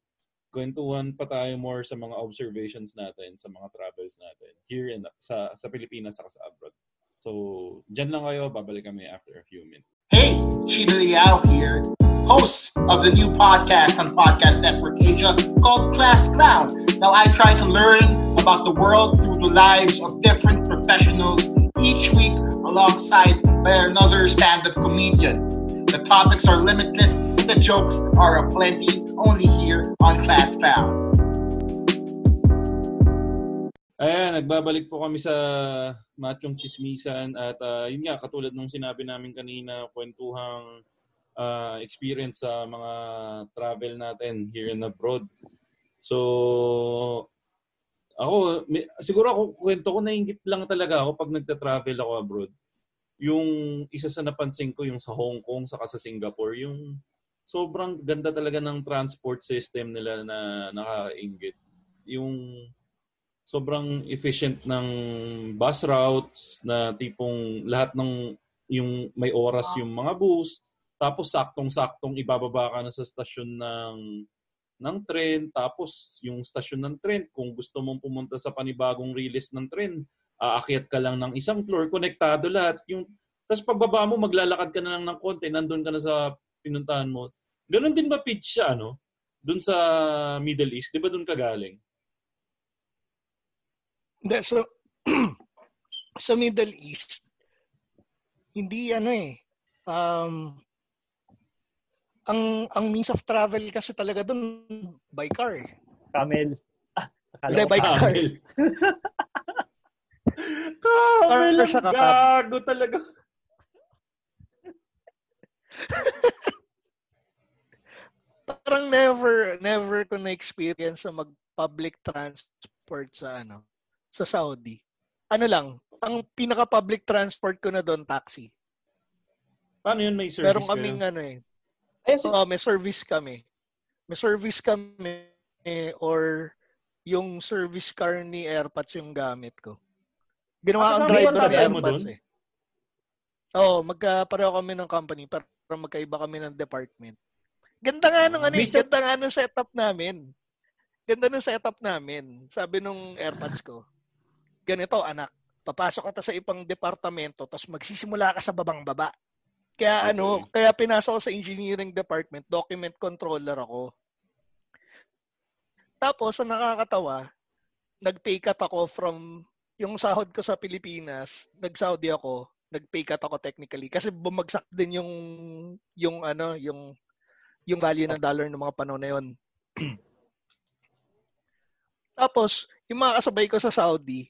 kwentuhan pa tayo more sa mga observations natin, sa mga travels natin here in sa sa Pilipinas saka sa abroad. So, dyan lang kayo. Babalik kami after a few minutes. Hey, Chino Liao here, host of the new podcast on Podcast Network Asia called Class Clown. Now, I try to learn about the world through the lives of different professionals each week alongside by another stand-up comedian. The topics are limitless the jokes are aplenty only here on Class Clown. Ayan, nagbabalik po kami sa Machong Chismisan at ah, yun nga, katulad nung sinabi namin kanina, kwentuhang ah, experience sa mga travel natin here and abroad. So, ako, may, siguro ako, kwento ko, nainggit lang talaga ako pag nagta-travel ako abroad. Yung isa sa napansin ko, yung sa Hong Kong, saka sa Singapore, yung sobrang ganda talaga ng transport system nila na nakainggit. Yung sobrang efficient ng bus routes na tipong lahat ng yung may oras yung mga bus, tapos saktong-saktong ibababa ka na sa stasyon ng ng tren, tapos yung stasyon ng tren, kung gusto mong pumunta sa panibagong release ng tren, aakyat ka lang ng isang floor, konektado lahat. Yung, tapos pagbaba mo, maglalakad ka na lang ng konti, nandun ka na sa pinuntahan mo. Ganon din ba pitch siya, no? Doon sa Middle East, di ba doon ka galing? Hindi, so, [CLEARS THROAT] sa Middle East, hindi ano eh, um, ang ang means of travel kasi talaga doon by car. Eh. Camel. Ah, Hindi, by car. Camel. [LAUGHS] Camel Or ang sa gago talaga. Parang never, never ko na-experience sa mag-public transport sa ano, sa Saudi. Ano lang, ang pinaka-public transport ko na doon, taxi. Paano yun may service Pero kaming ano eh, Ayun, si- Oo, may service kami. May service kami or yung service car ni AirPods yung gamit ko. Ginawa Ah, ang driver mo AirPods eh. Oo, magkapareho kami ng company pero magkaiba kami ng department. Ganda nga nung ano eh, May sa- ganda nga nung setup namin. Ganda nung setup namin. Sabi nung AirPods ko, ganito anak, papasok ka ta sa ibang departamento tapos magsisimula ka sa babang baba. Kaya ano, kaya pinasok ko sa engineering department, document controller ako. Tapos, ang nakakatawa, nag-pay cut ako from yung sahod ko sa Pilipinas, nag-Saudi ako, nag-pay cut ako technically kasi bumagsak din yung yung ano, yung yung value ng dollar ng mga panahon na yun. [CLEARS THROAT] Tapos, yung mga kasabay ko sa Saudi,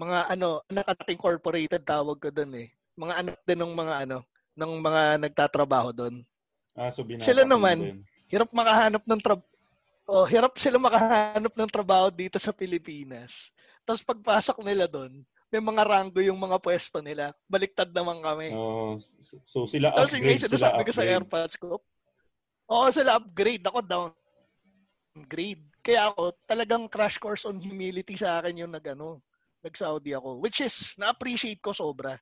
mga ano, anak incorporated tawag ko doon eh. Mga anak din ng mga ano, ng mga nagtatrabaho doon. Ah, so Sila naman, din. hirap makahanap ng trabaho. Oh, hirap sila makahanap ng trabaho dito sa Pilipinas. Tapos pagpasok nila doon, may mga ranggo yung mga pwesto nila. Baliktad naman kami. Oh, so, sila Tapos yung upgrade, ngayon sila sinasabi ko sa upgrade. AirPods ko, oo, sila upgrade. Ako downgrade. Kaya ako, talagang crash course on humility sa akin yung nag, ano, nag-Saudi ako. Which is, na-appreciate ko sobra.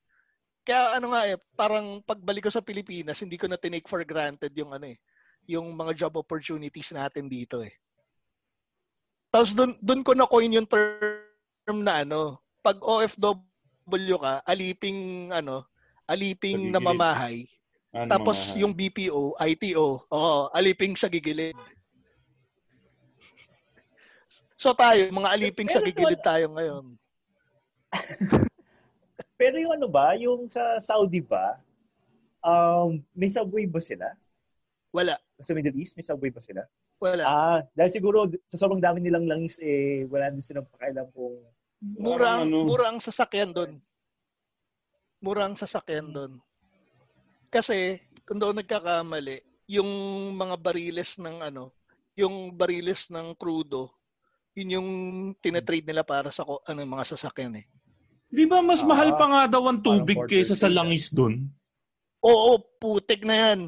Kaya ano nga eh, parang pagbalik ko sa Pilipinas, hindi ko na tinake for granted yung ano eh, yung mga job opportunities natin dito eh. Tapos doon doon ko na coin yung term na ano, pag OFW ka, aliping ano, aliping Sa gigilid. namamahay. Ah, Tapos namamahay. yung BPO, ITO, oo, aliping sa gigilid. So tayo, mga aliping sa gigilid tayo ngayon. [LAUGHS] Pero yung ano ba, yung sa Saudi ba, um, may subway ba sila? Wala, Sa Middle East, may subway ba sila? wala. Ah, dahil siguro sa sobrang dami nilang langis, eh, wala din silang pakialam kung Mura ang, Parang ano- mura ang sasakyan doon. Mura ang sasakyan doon. Kasi, kung doon nagkakamali, yung mga bariles ng ano, yung bariles ng crudo, yun yung tinatrade nila para sa ano, mga sasakyan eh. Di ba mas Ah, mahal pa nga daw ang tubig kaysa sa langis dun? Oo, putik na yan.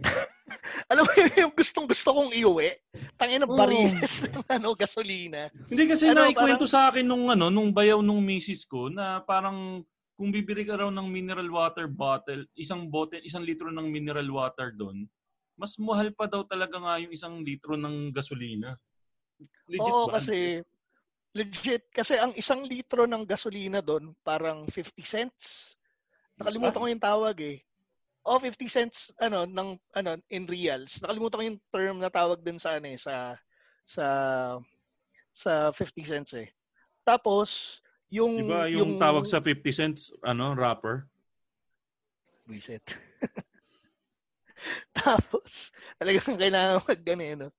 [LAUGHS] Alam mo yung gustong gusto kong iuwi? Tangin ng bariles [LAUGHS] ng ano, gasolina. Hindi kasi Ano, naikwento parang- sa akin nung ano, nung bayaw nung misis ko na parang kung bibili ka raw ng mineral water bottle, isang bote, isang litro ng mineral water doon, mas mahal pa daw talaga nga yung isang litro ng gasolina. Legit Oo, ba? kasi legit. Kasi ang isang litro ng gasolina doon, parang 50 cents. Nakalimutan ko yung tawag eh. O 50 cents ano ng ano in reals. Nakalimutan ko yung term na tawag din sa ano eh, sa sa sa 50 cents eh. Tapos yung Diba yung, tawag sa 50 cents, ano, rapper? Reset. [LAUGHS] Tapos, talagang kailangan mag ganun, no?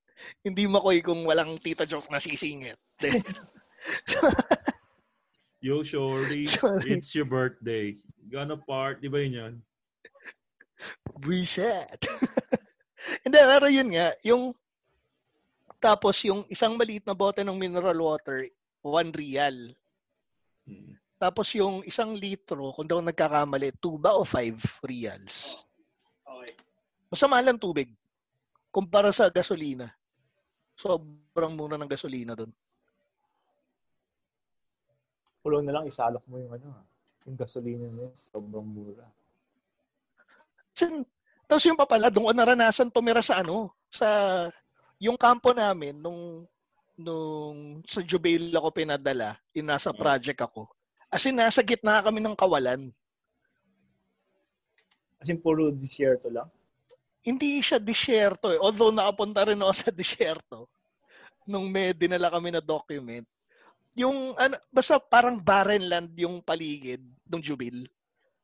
Hindi makoy kung walang tita joke na sisingit. [LAUGHS] Yo, shorty, Sorry. it's your birthday. Gonna part, di ba yun yan? Reset. [LAUGHS] Hindi, pero yun nga, yung tapos yung isang maliit na bote ng mineral water, 1 real. Hmm. Tapos yung isang litro, kung daw nagkakamali, 2 ba o 5 reals? Okay. Masama lang tubig. Kumpara sa gasolina. Sobrang mura ng gasolina doon. Pulong na lang, isalok mo yung ano, ah, yung gasolina niya, sobrang mura. Sin, tapos yung pa pala, doon ko naranasan tumira sa ano, sa yung kampo namin nung nung sa Jubail ako pinadala, yung nasa project ako. As in, nasa gitna kami ng kawalan. As in, puro disyerto lang. Hindi siya disyerto eh. Although nakapunta rin ako [LAUGHS] sa disyerto nung may dinala kami na document. Yung, ano, basta parang barren land yung paligid ng Jubil.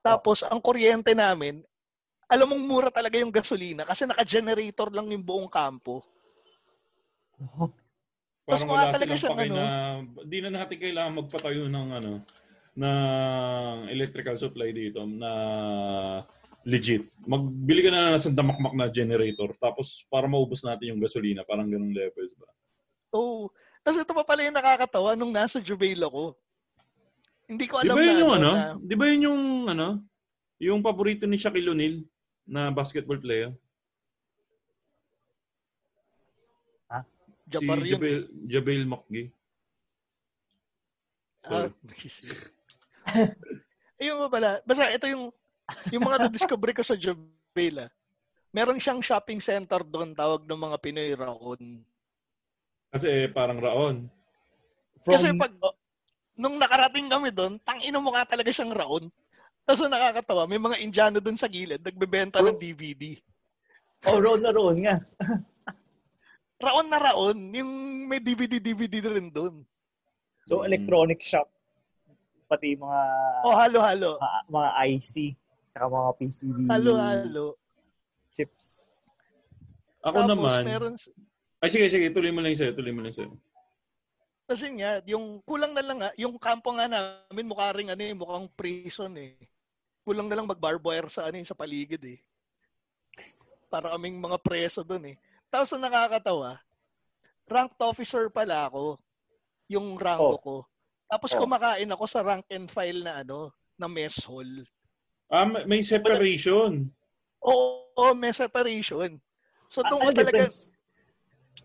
Tapos, ang kuryente namin, alam mong mura talaga yung gasolina kasi naka-generator lang yung buong kampo. Tapos Parang mukha wala talaga siyang ano. na, di na natin kailangan magpatayo ng ano, ng electrical supply dito na legit. Magbili ka na ng isang damakmak na generator tapos para maubos natin yung gasolina, parang ganung levels ba? Oo. Tapos ito pa pala yung nakakatawa nung nasa Jubail ako. Hindi ko alam ba yun na, yung ano, ano? na Di ba yun yung ano? Yung paborito ni Shaquille O'Neal na basketball player? Jabbar si yun. Jabil, Jabil McGee. Ah, Sorry. [LAUGHS] Ayun mo pala. Basta ito yung yung mga na-discover ko sa Jubail. ah. Meron siyang shopping center doon tawag ng mga Pinoy Raon. Kasi parang raon. Kasi pag nung nakarating kami doon, tang ino mukha talaga siyang Raon. Tapos ang nakakatawa, may mga Indiano doon sa gilid, nagbebenta ng DVD. Oh, roon na roon nga. [LAUGHS] Raon na Raon, yung may DVD-DVD rin doon. So, electronic shop. Pati mga Oh, halo-halo. mga, mga IC, saka mga PCB Halo-halo. chips. Ako Tapos naman. meron, Ay, sige, sige. Tuloy mo lang sa'yo. Tuloy mo lang sa'yo. kasi nga, yung kulang na lang yung kampo nga namin mukha ring ano eh, mukhang prison eh. Kulang na lang mag-barbed wire sa ano eh, sa paligid eh. Para kaming mga preso doon eh. Tapos ang nakakatawa, ranked officer pala ako. Yung rango Oh. ko. Tapos Oh. kumakain ako sa rank and file na ano, na mess hall. Ah, may may separation. Oo, oo, may separation. So Ah, doon ko talaga, difference?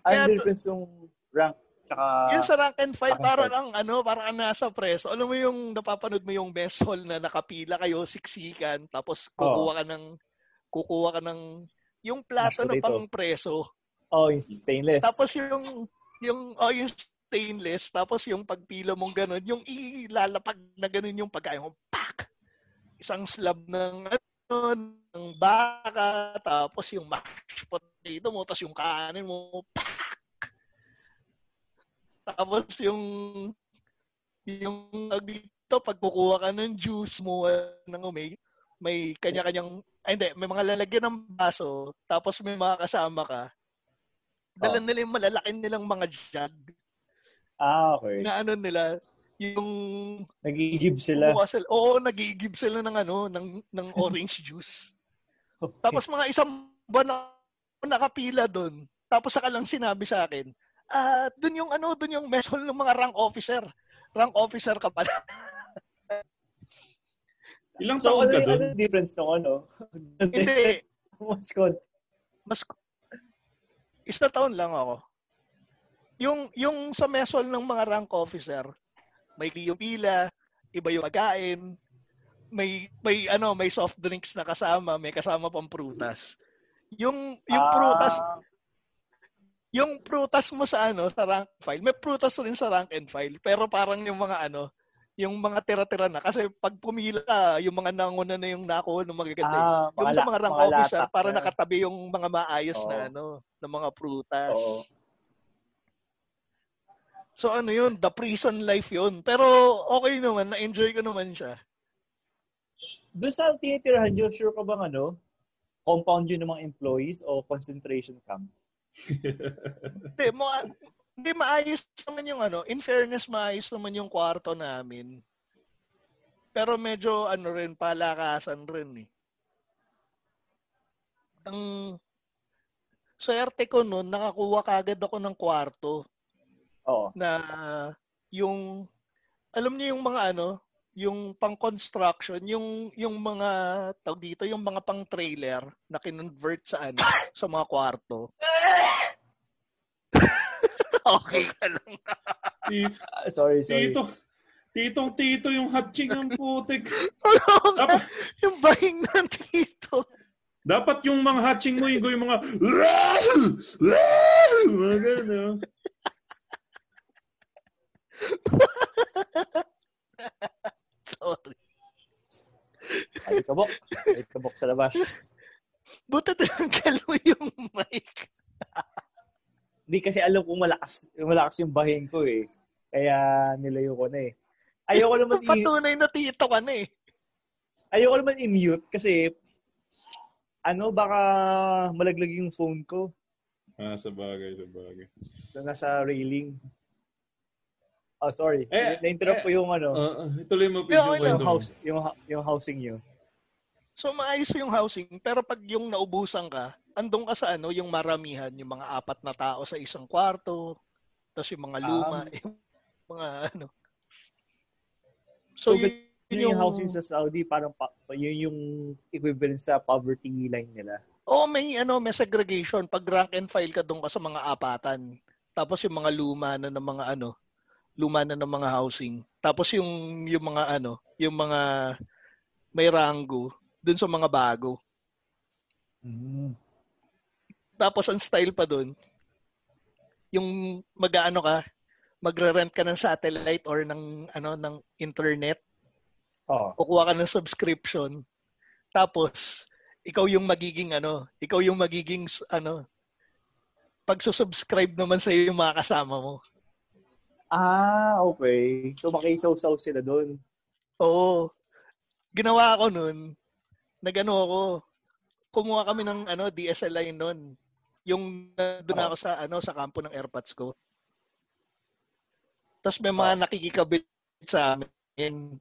Kaya to- difference yung rank tsaka Yung sa rank and file, parang ang ano, parang ang nasa preso. Alam mo yung napapanood mo yung mess hall na nakapila kayo, siksikan, tapos kukuha ka ng kukuha ka ng yung plato na pang preso. oh, yung stainless. Tapos yung yung oh, yung stainless, tapos yung pagpila mong ganun, yung ilalapag na ganun yung pagkain mo, pak! Isang slab ng ano, ng baka, tapos yung mashed potato mo, tapos yung kanin mo, pak! Tapos yung yung dito, pag kukuha ka ng juice mo, ng may, may kanya-kanyang, ay hindi, may mga lalagyan ng baso, tapos may mga kasama ka, dala Oh. nila yung malalaki nilang mga jug ah, okay. na ano nila, yung Nagigib sila. kumuha sila. Oo, nagigib sila ng ano, ng, ng [LAUGHS] orange juice. Tapos mga isang buwan na nakapila doon. Tapos saka lang sinabi sa akin, ah, doon yung ano, doon yung mess hall ng mga rank officer. Rank officer ka pala. [LAUGHS] Ilang so, taon ano ka yung doon? ano difference ng ano? [LAUGHS] Hindi, Mas kon. mas isa taon lang ako. Yung yung sa mess hall ng mga rank officer, may yung pila, iba yung pagkain, may may ano, may soft drinks na kasama, may kasama pang prutas. Yung yung Ah, prutas, yung prutas mo sa ano, sa rank file, may prutas rin sa rank and file, pero parang yung mga ano, yung mga tira-tira na kasi pag pumila yung mga nanguna na yung nakuha ng magaganda. Ah, yung mga sa mga rank mga officer, para na- nakatabi yung mga maayos na Oo. ano, na mga prutas. Oo. So ano yun, the prison life yun. Pero okay naman, na-enjoy ko naman siya. Doon sa tinitirahan nyo, sure ka bang ano? Compound yun ng mga employees o concentration camp? [LAUGHS] Hindi, ma- hindi maayos naman yung ano, in fairness, maayos naman yung kwarto namin. Pero medyo ano rin, palakasan rin eh. Ang swerte ko noon, nakakuha kagad ako ng kwarto Oo. na yung alam niyo yung mga ano, yung pang-construction, yung yung mga tawag dito, yung mga pang-trailer na kinonvert sa ano, [LAUGHS] sa mga kwarto. [LAUGHS] okay ka lang. Tito, Ah, sorry, sorry. tito, titong tito yung hatching ang putik. [LAUGHS] Dapat, yung bahing ng dito. dapat yung mga hatching mo, yung yung mga mga gano'n. Sorry. Ay, kabok. Ay, kabok sa labas. Buti tinanggal mo yung mic. Hindi kasi alam kong malakas, malakas yung bahin ko eh. Kaya nilayo ko na eh. Ayoko naman i- Patunay na tito ka na eh. ayoko naman i-mute kasi ano baka malaglag yung phone ko Ah, sa bagay, sa bagay. na nasa railing. Oh, sorry. Eh, Na-interrupt eh, ko yung ano, Uh, ituloy mo, please, yung yung house, yung, ha- yung housing nyo. So maayos yung housing, pero pag yung naubusan ka, andun ka sa ano, yung maramihan, yung mga apat na tao sa isang kwarto, tapos yung mga luma, Um, [LAUGHS] yung mga ano. So, So, yun yun yung, housing sa Saudi, parang pa, yun yung equivalent sa poverty line nila. Oo, may ano, may segregation. Pag rank and file ka doon ka sa mga apatan. Tapos yung mga luma na ng mga ano, luma na ng mga housing. Tapos yung yung mga ano, yung mga may rango doon sa mga bago. Mm. Tapos ang style pa doon, yung mag-ano ka, magre-rent ka ng satellite or ng ano ng internet, Oh. kukuha ka ng subscription. Tapos ikaw yung magiging ano, ikaw yung magiging ano pagsusubscribe naman sa yung mga kasama mo. Ah, okay. So, makisaw-saw sila doon. Oo. Ginawa ko nun, nagano ako, kumuha kami ng ano DSLR nun. Yung doon ako sa ano sa kampo ng airpods ko. Tapos may mga nakikikabit sa amin.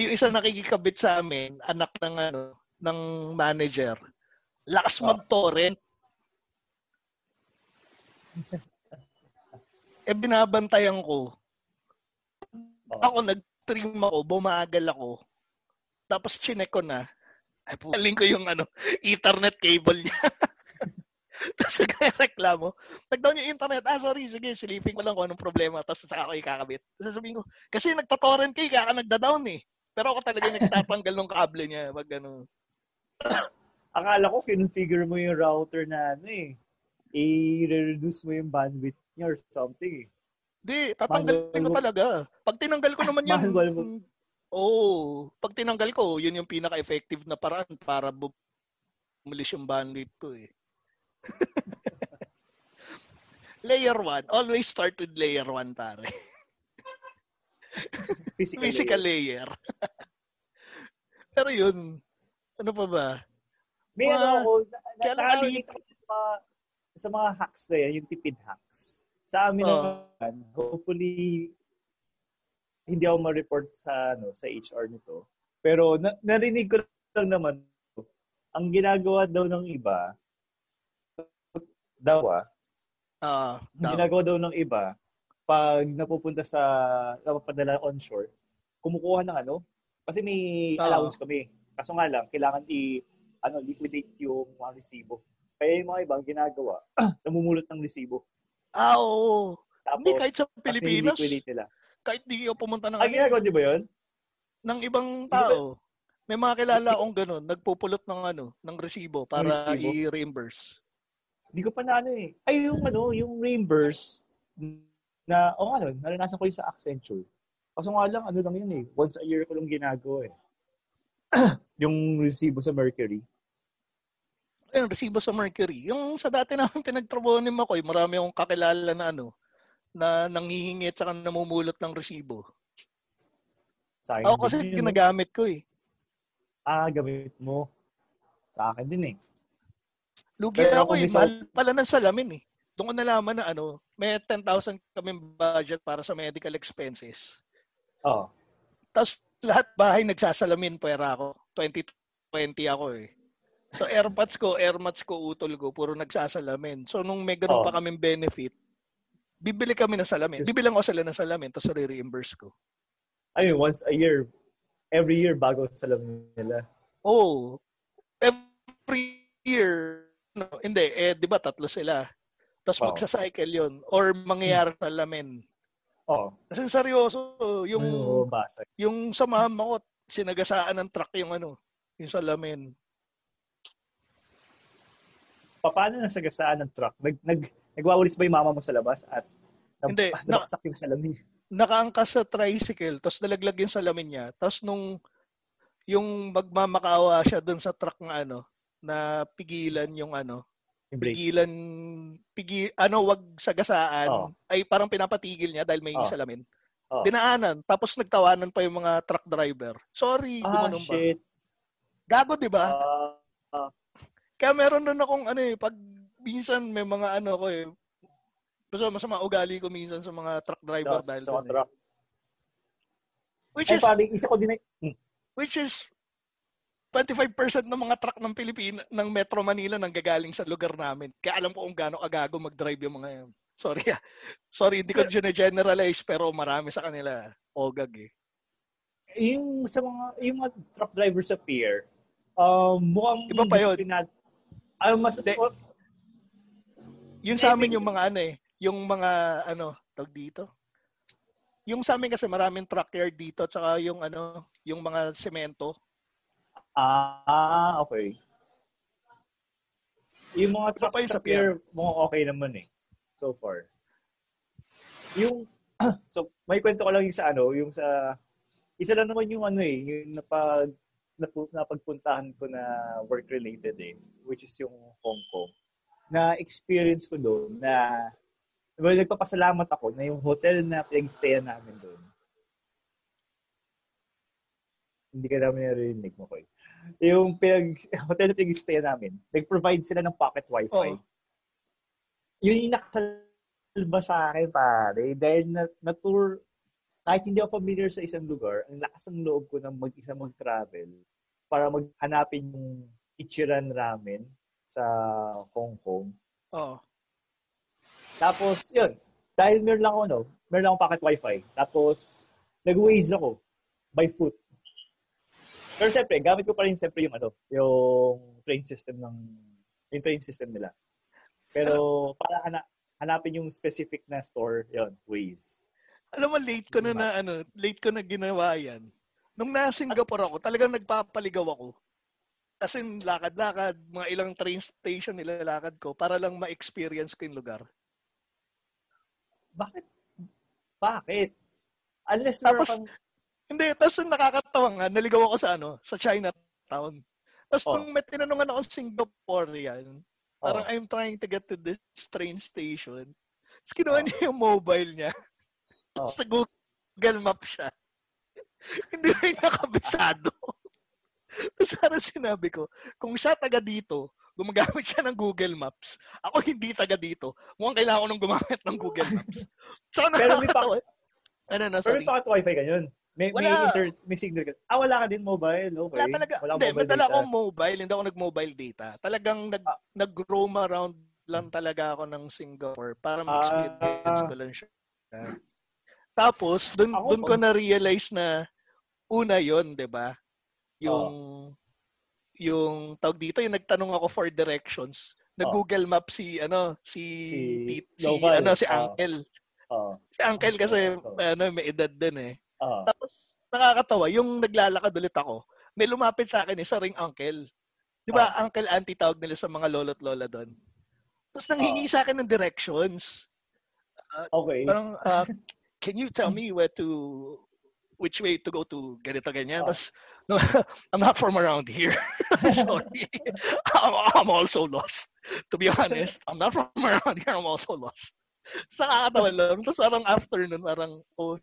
Yung isa nakikikabit sa amin, anak ng ano ng manager. Lakas Oh. mag-torrent. Eh binabantayan ko. Oh. Ako nag-stream ako, bumagal ako. Tapos chinek ko na. Ay, pumaling ko yung ano, ethernet cable niya. [LAUGHS] Tapos nagreklamo. Nag-down yung internet. Ah, sorry, sige, silipin ko lang kung anong problema. Tapos saka ako ikakabit. Sasabihin ko, kasi nagtotorrent kay, kaya ka nagda-down eh. Pero ako talaga nagtatanggal ng kable niya. Wag ano. [COUGHS] Akala ko, kinonfigure mo yung router na ano eh. I-reduce mo yung bandwidth niya or something eh. Di, tatanggalin ko talaga. Pag tinanggal ko naman yun. [LAUGHS] Oh, pag tinanggal ko, yun yung pinaka-effective na paraan para bu- bumilis yung bandwidth ko eh. [LAUGHS] layer 1. Always start with layer 1, pare. [LAUGHS] Physical, Physical layer. layer. Pero yun, ano pa ba? May ano ako, na, na, kaya sa mga, sa mga hacks na yan, yung tipid hacks. Sa amin Oo. naman, hopefully, hindi ako ma-report sa ano sa HR nito. Pero na, narinig ko lang naman, ang ginagawa daw ng iba, daw ah, Ah, ang ginagawa daw ng iba, pag napupunta sa, napapadala onshore, kumukuha ng ano, kasi may Oo. allowance kami. Kaso nga lang, kailangan i, ano, liquidate yung mga resibo. Kaya yung mga ibang ginagawa, [CLEARS THROAT] namumulot ng resibo. Ah, oo. Tapos, Hindi, kahit sa Pilipinas, nila. kahit di ako pumunta ng, Ang ano, ginagawa, di ba yun? ng ibang tao, may mga kilala akong ganun, nagpupulot ng ano, ng resibo para Resibo? i-reimburse. Hindi ko pa na ano eh. Ay, yung ano, yung reimburse na, o nga nun, naranasan ko yung sa Accenture. Kaso nga lang, ano lang yun eh. Once a year ko lang ginagawa eh. [CLEARS THROAT] yung resibo sa Mercury. Ayun, resibo sa Mercury. Yung sa dati namin [LAUGHS] pinagtrabaho ni Makoy, marami akong kakilala na ano, na nanghihingi at saka namumulot ng resibo. Sayang Ako kasi din yun, ginagamit ko eh. Ah, gamit mo. Sa akin din eh. Lugi Pero ako eh. sa- Mahal pala ng salamin eh. Doon ko nalaman na ano, may 10,000 kami budget para sa medical expenses. Oo. Tapos lahat bahay nagsasalamin pera ako. 2020 ako eh. So airpods ko, airmats ko, utol ko, puro nagsasalamin. So nung may ganun Oh. pa kaming benefit, bibili kami ng salamin. Bibilang ko sila ng salamin, tapos re-reimburse ko. Ayun, once a year. Every year, bago sa salamin nila. Oh, every year, no, hindi, eh, di ba tatlo sila? Tapos Oo. magsa-cycle yun. Or mangyayari sa lamin. Oo. Kasi seryoso, yung, Oo, basa. yung sa mama ko, sinagasaan ng truck yung ano, yung salamin. Pa- Paano nasagasaan ng truck? Nag, nag, nagwawalis ba yung mama mo sa labas at nab- Hindi, [LAUGHS] na- nakaksak yung salamin? nakaangkas sa tricycle, tapos nalaglag yung salamin niya. Tapos nung yung magmamakaawa siya doon sa truck na ano, na pigilan yung ano, break. pigilan, pigi, ano, wag sagasaan, Oo. ay parang pinapatigil niya dahil may Oo. salamin. Oo. Dinaanan, tapos nagtawanan pa yung mga truck driver. Sorry, Ah, gumanon ba? shit. Gago, di ba? Ah, Kaya meron doon akong ano eh, pag minsan may mga ano ko eh, basta masama ugali ko minsan sa mga truck driver sa, dahil sa doon eh. truck. Which Ay, is, pare, isa ko din ay... Hmm. which is 25% ng mga truck ng Pilipinas, ng Metro Manila nang gagaling sa lugar namin. Kaya alam ko kung gaano kagago mag-drive yung mga yan. Sorry ah. Sorry, hindi ko generalize pero marami sa kanila ogag eh. Yung sa mga, yung mga truck driver sa pier, um, mukhang Iba pa yun. disciplinado. Ay, mas, Hindi. oh, Yun sa amin yung mga ano eh, yung mga ano, tag dito. Yung sa amin kasi maraming truck yard dito at saka yung ano, yung mga semento. ah, okay. Yung mga truck pa yun sa pier, mukhang okay naman eh. So far. Yung, [CLEARS THROAT] so, may kwento ko lang yung sa ano, yung sa, isa lang naman yung ano eh, yung napag, napagpuntahan ko na work-related eh, which is yung Hong Kong. Na experience ko doon na, well, nagpapasalamat ako na yung hotel na pinag-stayan namin doon. Hindi ka namin narinig mo, Koy. Yung pinag, hotel na pinag-stayan namin, nag-provide sila ng pocket wifi. Oo. Yun yung nakasalba sa akin, pare. Dahil na, na-tour, kahit hindi ako familiar sa isang lugar, ang lakas ng loob ko na mag-isa mag-travel para maghanapin yung Ichiran Ramen sa Hong Kong. Oh. Tapos, yun. Dahil meron lang ako, no? Meron lang akong pocket wifi. Tapos, nag-waze ako by foot. Pero siyempre, gamit ko pa rin siyempre yung ano, yung train system ng, yung train system nila. Pero, [LAUGHS] para hana, hanapin yung specific na store, yun, Waze. Alam mo, late ko na na, ano, late ko na ginawa yan. Nung nasa Singapore ako, talagang nagpapaligaw ako. Kasi lakad-lakad, mga ilang train station nilalakad ko para lang ma-experience ko yung lugar. Bakit? Bakit? Unless Tapos, kang- Hindi, tapos yung nakakatawa nga, naligaw ako sa ano, sa Chinatown. Tapos Oh. nung may tinanungan ako Singaporean, parang Oh. I'm trying to get to this train station. Tapos kinuha niya yung mobile niya. Oh. Sa Google Map siya. [LAUGHS] Hindi yung nakabisado. [LAUGHS] Tapos parang sinabi ko, kung siya taga dito, gumagamit siya ng Google Maps. Ako hindi taga dito. Mukhang kailangan ko nang gumamit ng Google Maps. [LAUGHS] So, Pero may nakakatawa. Ano na, Pero sorry. may pocket wifi ka yun. May, may, Wala. inter, may signal ka. Ah, wala ka din mobile. Okay. Wala talaga. Wala hindi, mobile may dala data. akong mobile. Hindi ako nag-mobile data. Talagang nag, Ah. nag-roam around lang talaga ako ng Singapore para ma-experience Ah. ko lang siya. Tapos, dun, Ako, dun ko na-realize na una yon di ba? Yung, yung tawag dito, yung nagtanong ako for directions. Nag-Google Map si, ano, si, Si si, local. ano, si Ah. Uncle. Oo. Si Uncle kasi, Oo. ano, may edad din eh. Oo. Tapos, nakakatawa, yung naglalakad ulit ako, may lumapit sa akin, isa ring uncle. Di ba, uncle auntie tawag nila sa mga lolo't lola doon. Tapos nanghingi sa akin ng directions. Okay. Parang, uh, [LAUGHS] can you tell me where to, which way to go to ganito, ganyan? Ah. Tapos, no, [LAUGHS] I'm not from around here. [LAUGHS] Sorry. I'm, I'm also lost. To be honest, I'm not from around here. I'm also lost. Sa nakakatawa lang. Tapos parang after nun, parang, oh,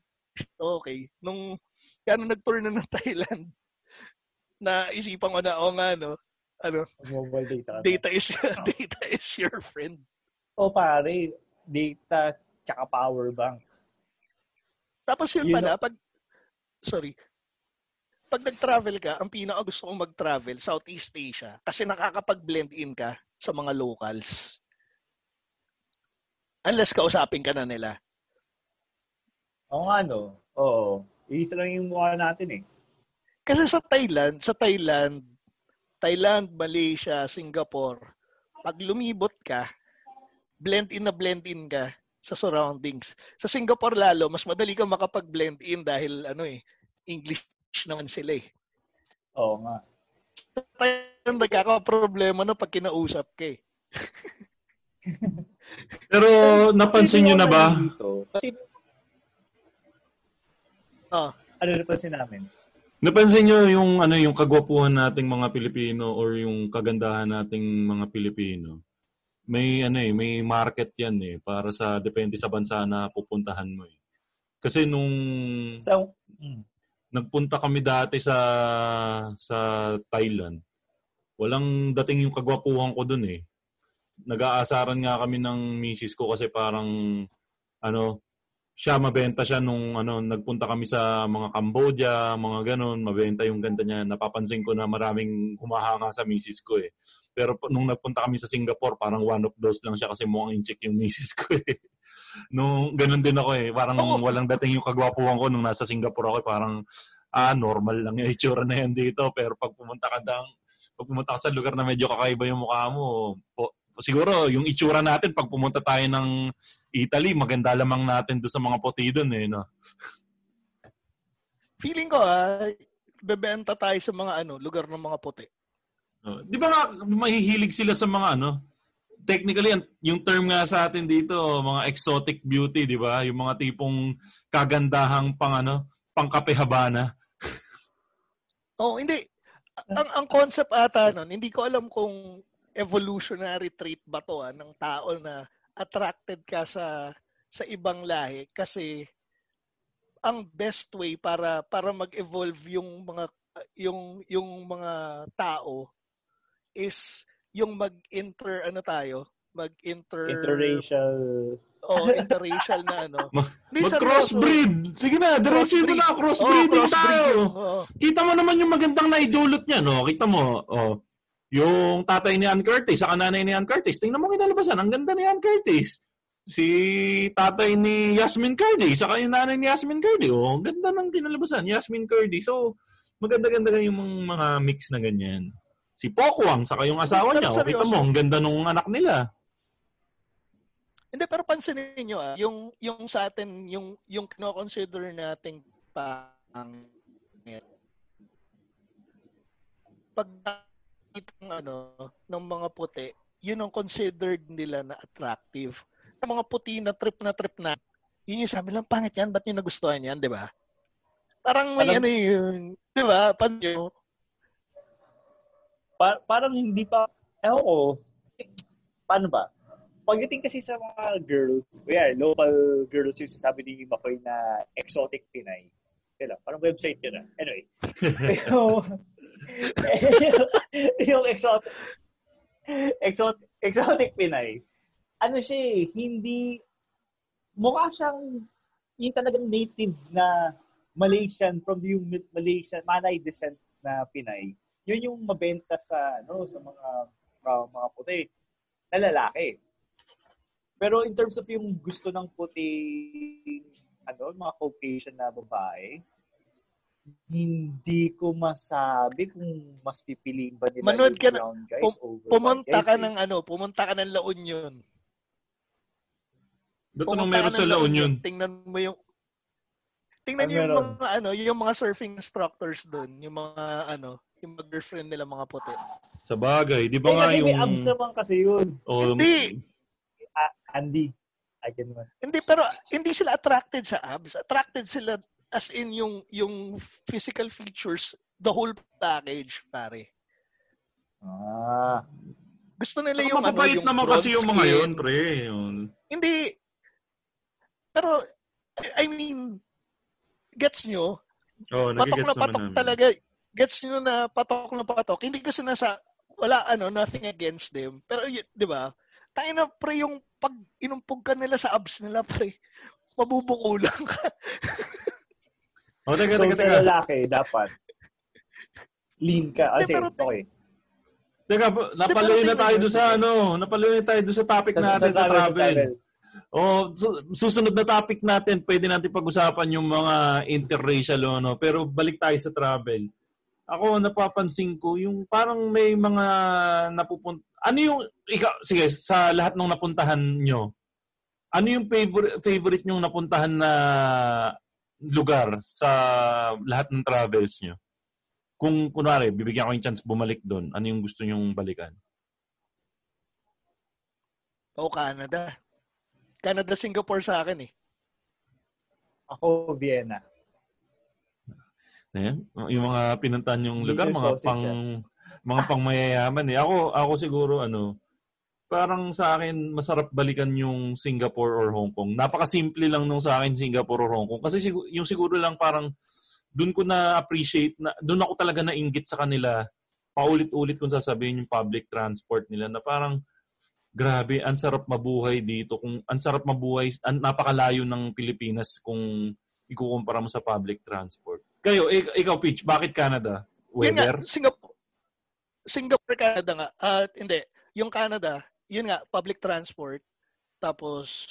okay. Nung, kaya nung nag-tour na ng [LAUGHS] Thailand, na isipan ko na, oh nga, no, ano, Mobile data. data is, data is your friend. O pare, data tsaka power bank. Tapos yun pala, pag, sorry, pag nag-travel ka, ang pinaka gusto kong mag-travel, Southeast Asia, kasi nakakapag-blend in ka sa mga locals. Unless kausapin ka na nila. Oo nga, no? Oo. Isa lang yung mukha natin eh. Kasi sa Thailand, sa Thailand, Thailand, Malaysia, Singapore, pag lumibot ka, blend in na blend in ka sa surroundings. Sa Singapore lalo, mas madali ka makapag-blend in dahil ano eh, English naman sila eh. Oo nga. Sa Thailand, nagkaka-problema na pag kinausap ka eh. [LAUGHS] Pero napansin nyo na ba? Kasi, Oh, ano napansin namin? Napansin nyo yung ano yung kagwapuhan nating mga Pilipino or yung kagandahan nating mga Pilipino. May ano eh, may market 'yan eh para sa depende sa bansa na pupuntahan mo eh. Kasi nung So, mm, nagpunta kami dati sa sa Thailand, walang dating yung kagwapuhan ko dun eh. Nag-aasaran nga kami ng misis ko kasi parang ano, siya mabenta siya nung ano nagpunta kami sa mga Cambodia, mga ganun, mabenta yung ganda niya. Napapansin ko na maraming humahanga sa misis ko eh. Pero nung nagpunta kami sa Singapore, parang one of those lang siya kasi mukhang incheck yung misis ko eh. [LAUGHS] nung ganun din ako eh. Parang walang dating yung kagwapuhan ko nung nasa Singapore ako eh. Parang ah, normal lang yung itsura na yan dito. Pero pag pumunta ka dang, pag pumunta ka sa lugar na medyo kakaiba yung mukha mo, po, siguro yung itsura natin pag pumunta tayo ng Italy, maganda lamang natin doon sa mga puti doon eh, no? feeling ko ah, bebenta tayo sa mga ano, lugar ng mga puti. Oh, Di ba nga mahihilig sila sa mga ano? Technically, yung term nga sa atin dito, mga exotic beauty, di ba? Yung mga tipong kagandahang pang ano, pang kape habana. [LAUGHS] Oh, hindi. Ang ang concept ata nun, hindi ko alam kung evolutionary trait ba to ah, ng tao na attracted ka sa sa ibang lahi kasi ang best way para para mag-evolve yung mga yung yung mga tao is yung mag-inter ano tayo, mag-inter interracial. oh, interracial na ano. [LAUGHS] Mag-crossbreed! Sige na, diretso mo na, crossbreeding Oh, crossbreed tayo! Oo. Kita mo naman yung magandang naidulot niya, no? Kita mo, oh. Yung tatay ni Ann Curtis, saka nanay ni Ann Curtis, tingnan mo kinalabasan, ang ganda ni Ann Curtis. Si tatay ni Yasmin Curdy, saka yung nanay ni Yasmin Curdy, oh, ang ganda ng kinalabasan, Yasmin Curdy. So, maganda-ganda yung mga, mga mix na ganyan. Si Pokwang, saka yung asawa niya, oh, kita mo, ang ganda nung anak nila. Hindi pero pansinin niyo ah, yung yung sa atin yung yung kino-consider nating pang pag itong ano ng mga puti, yun ang considered nila na attractive. Yung mga puti na trip na trip na, yun yung sabi lang, pangit yan, ba't nyo nagustuhan yan, di ba? Parang may Alam- ano yun, di ba? Pan nyo, Pa- parang hindi pa, ewan ko, eh, paano ba? Pagdating kasi sa mga girls, kuya, local girls yung sasabi ni Makoy na exotic Pinay. Kaya lang, parang website yun ah. Anyway. [LAUGHS] Pero, [LAUGHS] yung exotic, exotic, exotic Pinay, ano siya eh, hindi, mukha siyang, yung talagang native na Malaysian, from yung Malaysian, Malay descent na Pinay. Yun yung mabenta sa, ano, sa mga, uh, mga puti na lalaki. Pero in terms of yung gusto ng puti, ano, mga Caucasian na babae, hindi ko masabi kung mas pipiliin ba nila Manood yung ka na- brown guys pum- over pumunta guys. ka eh. ng ano, pumunta ka ng La Union. Ba't Pumunta anong meron sa La Union? Tingnan mo yung Tingnan Ano niyo yung meron? mga ano, yung mga surfing instructors doon, yung mga ano, yung mga girlfriend nila mga puti. Sa bagay, di Eh, ba nga kasi yung... may abs naman kasi yun. Oh, Hindi. Ah, Andy. I can. Hindi pero hindi sila attracted sa abs. Attracted sila as in yung yung physical features, the whole package, pare. Ah. Gusto nila Saka yung ano, yung naman kasi yung mga skin. yun, pre. Yun. Hindi. Pero I mean, gets nyo? Oh, patok na patok namin. talaga. Gets nyo na patok na patok. Hindi ko sinasa, wala ano, nothing against them. Pero y- di ba, tayo na pre yung pag inumpog ka nila sa abs nila pre, mabubuko lang ka. [LAUGHS] Oh, teka, So teka, sa teka. lalaki, dapat lean ka. Kasi, pero- okay. Teka, napaluin na tayo doon sa ano, napaluin na tayo doon sa topic Sa, natin sa, travel. Oh, su- susunod na topic natin, pwede natin pag-usapan yung mga interracial ano, pero balik tayo sa travel. Ako napapansin ko yung parang may mga napupunta Ano yung ikaw sige sa lahat ng napuntahan nyo? Ano yung favorite favorite nyong napuntahan na lugar sa lahat ng travels nyo? Kung kunwari, bibigyan ko yung chance bumalik doon, ano yung gusto nyong balikan? O Canada. Canada, Singapore sa akin eh. Ako, Vienna. Ayan, yung mga pinuntahan yung lugar, mga pang mga pang mayayaman eh. Ako ako siguro ano, parang sa akin masarap balikan yung Singapore or Hong Kong. Napakasimple lang nung sa akin Singapore or Hong Kong kasi siguro, yung siguro lang parang doon ko na appreciate na doon ako talaga nainggit sa kanila. Paulit-ulit kung sasabihin yung public transport nila na parang grabe, ang sarap mabuhay dito. Kung ang sarap mabuhay, ang napakalayo ng Pilipinas kung ikukumpara mo sa public transport. Kayo, ik- ikaw Pitch, bakit Canada? Yun nga, Weather? Singapore, Singapore, Canada nga. At hindi, yung Canada, yun nga, public transport. Tapos,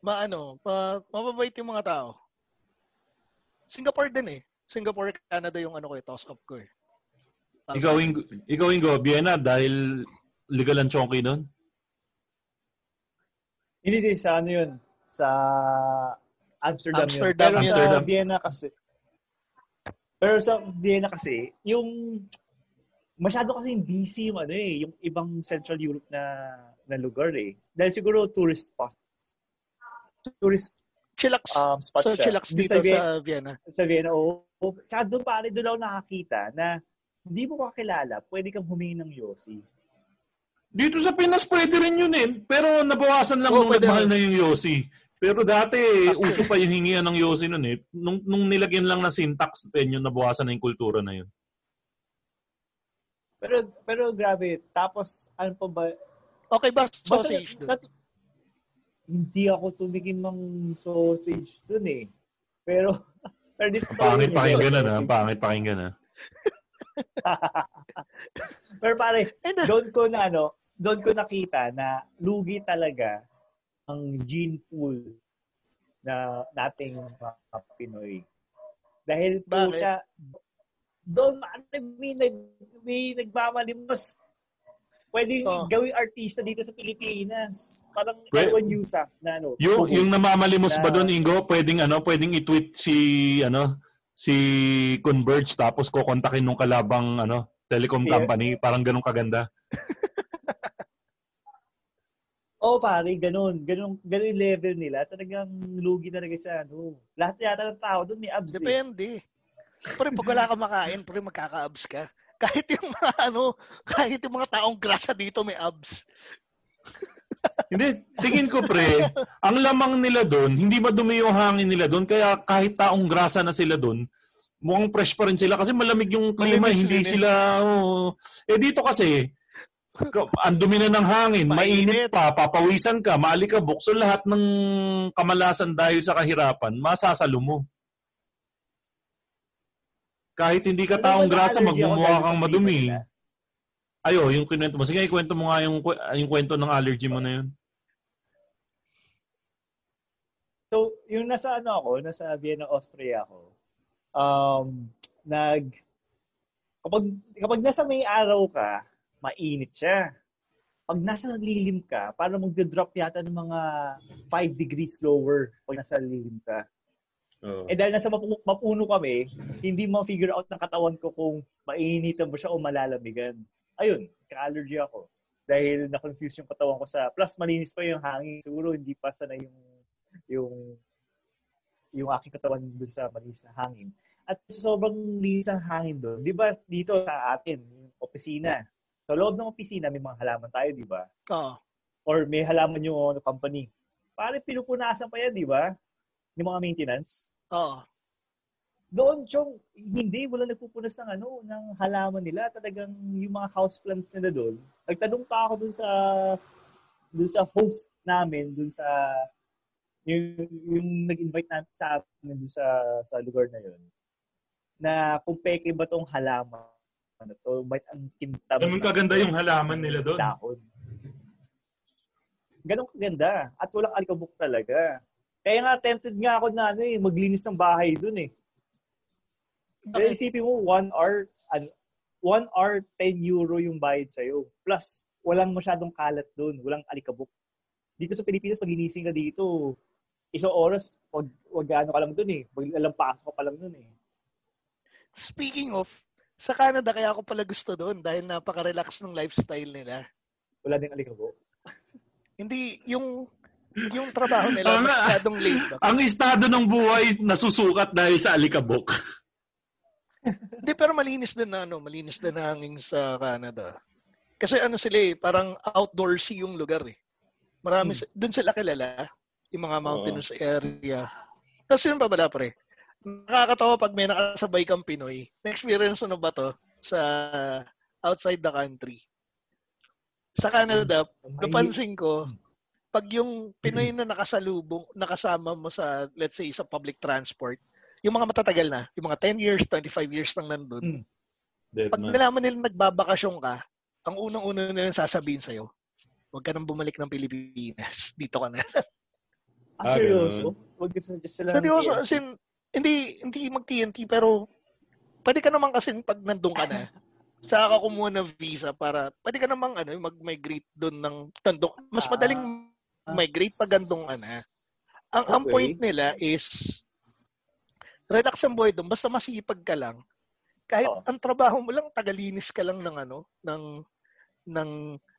maano, pa, mababait yung mga tao. Singapore din eh. Singapore, Canada yung ano ko eh, toss up ko eh. Toss Ikaw. Ingo, ikaw Ingo, Vienna, dahil legal ang chonky doon? Hindi din sa ano yun, sa Amsterdam, Amsterdam yun. Pero Amsterdam. sa Vienna kasi, pero sa Vienna kasi, yung masyado kasi busy yung ano eh, yung ibang Central Europe na na lugar eh. Dahil siguro tourist spot. Tourist Chillax. um, spot so, siya. chillax dito sa, Vie- sa Vienna. sa Vienna, oo. Oh, Tsaka doon pare, doon ako nakakita na hindi mo kakilala, pwede kang humingi ng Yossi. Dito sa Pinas pwede rin yun eh. Pero nabawasan lang Oo, nung nagmahal na yung Yossi. Pero dati, uso pa yung hingian ng Yossi nun eh. Nung, nung nilagyan lang na syntax, then yun, nabawasan na yung kultura na yun. Pero pero grabe, tapos ano pa ba? Okay ba Basta, sausage doon? nat- hindi ako tumigim ng sausage doon eh. Pero [LAUGHS] pero dito Pangit pakinggan na. Pangit pakinggan na. Pero pare, doon ko na ano, doon ko nakita na lugi talaga ang gene pool na nating mga Pinoy. Dahil po Bakit? siya, doon may, may, may nagmamalimos. Pwede Oh. gawing artista dito sa Pilipinas. Parang Pwe- Erwan Yusuf na ano. Yung, yung namamalimos ba Na- doon, Ingo, pwedeng, ano, pwedeng i-tweet si, ano, si Converge tapos kukontakin nung kalabang, ano, telecom Yeah. company. Parang ganun kaganda. [LAUGHS] Oo, pare, ganun. Ganun, ganun level nila. Talagang lugi talaga sa ano. Lahat yata ng tao doon may abs eh. Pero pag wala ka makain, pero magkaka-abs ka. Kahit yung mga ano, kahit yung mga taong grasa dito may abs. Hindi, tingin ko pre, ang lamang nila doon, hindi madumi yung hangin nila doon, kaya kahit taong grasa na sila doon, mukhang fresh pa rin sila kasi malamig yung klima, Malinis hindi eh. sila, oh. eh dito kasi, ka- ang dumi na ng hangin, mainit Mainit. pa, papawisan ka, maalikabok, so lahat ng kamalasan dahil sa kahirapan, masasalo mo. Kahit hindi ka taong grasa, magmumukha kang madumi. Ayo, yung kwento mo. Sige, ikwento mo nga yung, yung kwento ng allergy mo na yun. So, yung nasa ano ako, nasa Vienna, Austria ako, um, nag, kapag, kapag nasa may araw ka, mainit siya. Pag nasa lilim ka, parang magda-drop yata ng mga 5 degrees lower pag nasa lilim ka. Oh. Eh dahil nasa mapu- mapuno kami, hindi mo figure out ng katawan ko kung mainitan ba siya o malalamigan. Ayun, ka-allergy ako. Dahil na-confuse yung katawan ko sa, plus malinis pa yung hangin. Siguro hindi pa sana yung, yung, yung aking katawan doon sa malinis na hangin. At sa sobrang linis ang hangin doon, di ba dito sa atin, yung opisina, sa loob ng opisina, may mga halaman tayo, di ba? Oo. Or may halaman yung ano, company. Pare, pinupunasan pa yan, di ba? Yung mga maintenance. Oo. Doon, Chong, hindi, wala nagpupunas ng ano, ng halaman nila. Talagang yung mga houseplants nila doon. Nagtanong pa ako doon sa doon sa host namin, doon sa yung, yung nag-invite namin sa amin doon sa sa lugar na yun. Na kung peke ba tong halaman ano to, ba't ang kintab Ganun kaganda yung halaman nila doon. dahon. ganun kaganda. At walang alikabok talaga. Kaya nga, tempted nga ako na ano eh, maglinis ng bahay dun eh. Kaya isipin mo, one hour, ano, one hour, 10 euro yung bayad sa'yo. Plus, walang masyadong kalat dun. Walang alikabok. Dito sa Pilipinas, pag inising ka dito, isang oras, wag, wag ano ka lang dun eh. Wag alam pasok ka pa lang dun eh. Speaking of, sa Canada kaya ako pala gusto doon dahil napaka-relax ng lifestyle nila. Wala din alikabok. Hindi, yung yung trabaho nila Oo nga. masyadong laid back. Ang estado ng buhay nasusukat dahil sa alikabok. Hindi, pero malinis din na, ano, malinis din na hangin sa Canada. Kasi ano sila eh, parang outdoorsy yung lugar eh. Marami, Hmm. dun sila kilala, yung mga mountainous area. Tapos yun pa pala pre, nakakatawa pag may nakasabay kang Pinoy. Na-experience mo na ba to sa outside the country? Sa Canada, napansin ko, pag yung Pinoy na nakasalubong, nakasama mo sa, let's say, sa public transport, yung mga matatagal na, yung mga 10 years, 25 years nang nandun, Dead pag man. nalaman nila nagbabakasyon ka, ang unang-una nilang sasabihin sa'yo, huwag ka nang bumalik ng Pilipinas. [LAUGHS] Dito ka na. Ah, Ah, seryoso? Huwag kasi just sila Seryoso, as in, hindi, hindi mag-TNT, pero pwede ka naman kasi pag nandun ka na, [LAUGHS] saka ka kumuha ng visa para, pwede ka namang ano, mag-migrate doon ng tandong. Mas madaling migrate pag andong ka na. Ang, ang Okay. point nila is, relax ang buhay doon, basta masipag ka lang. Kahit Oo. ang trabaho mo lang, tagalinis ka lang ng ano, ng, ng,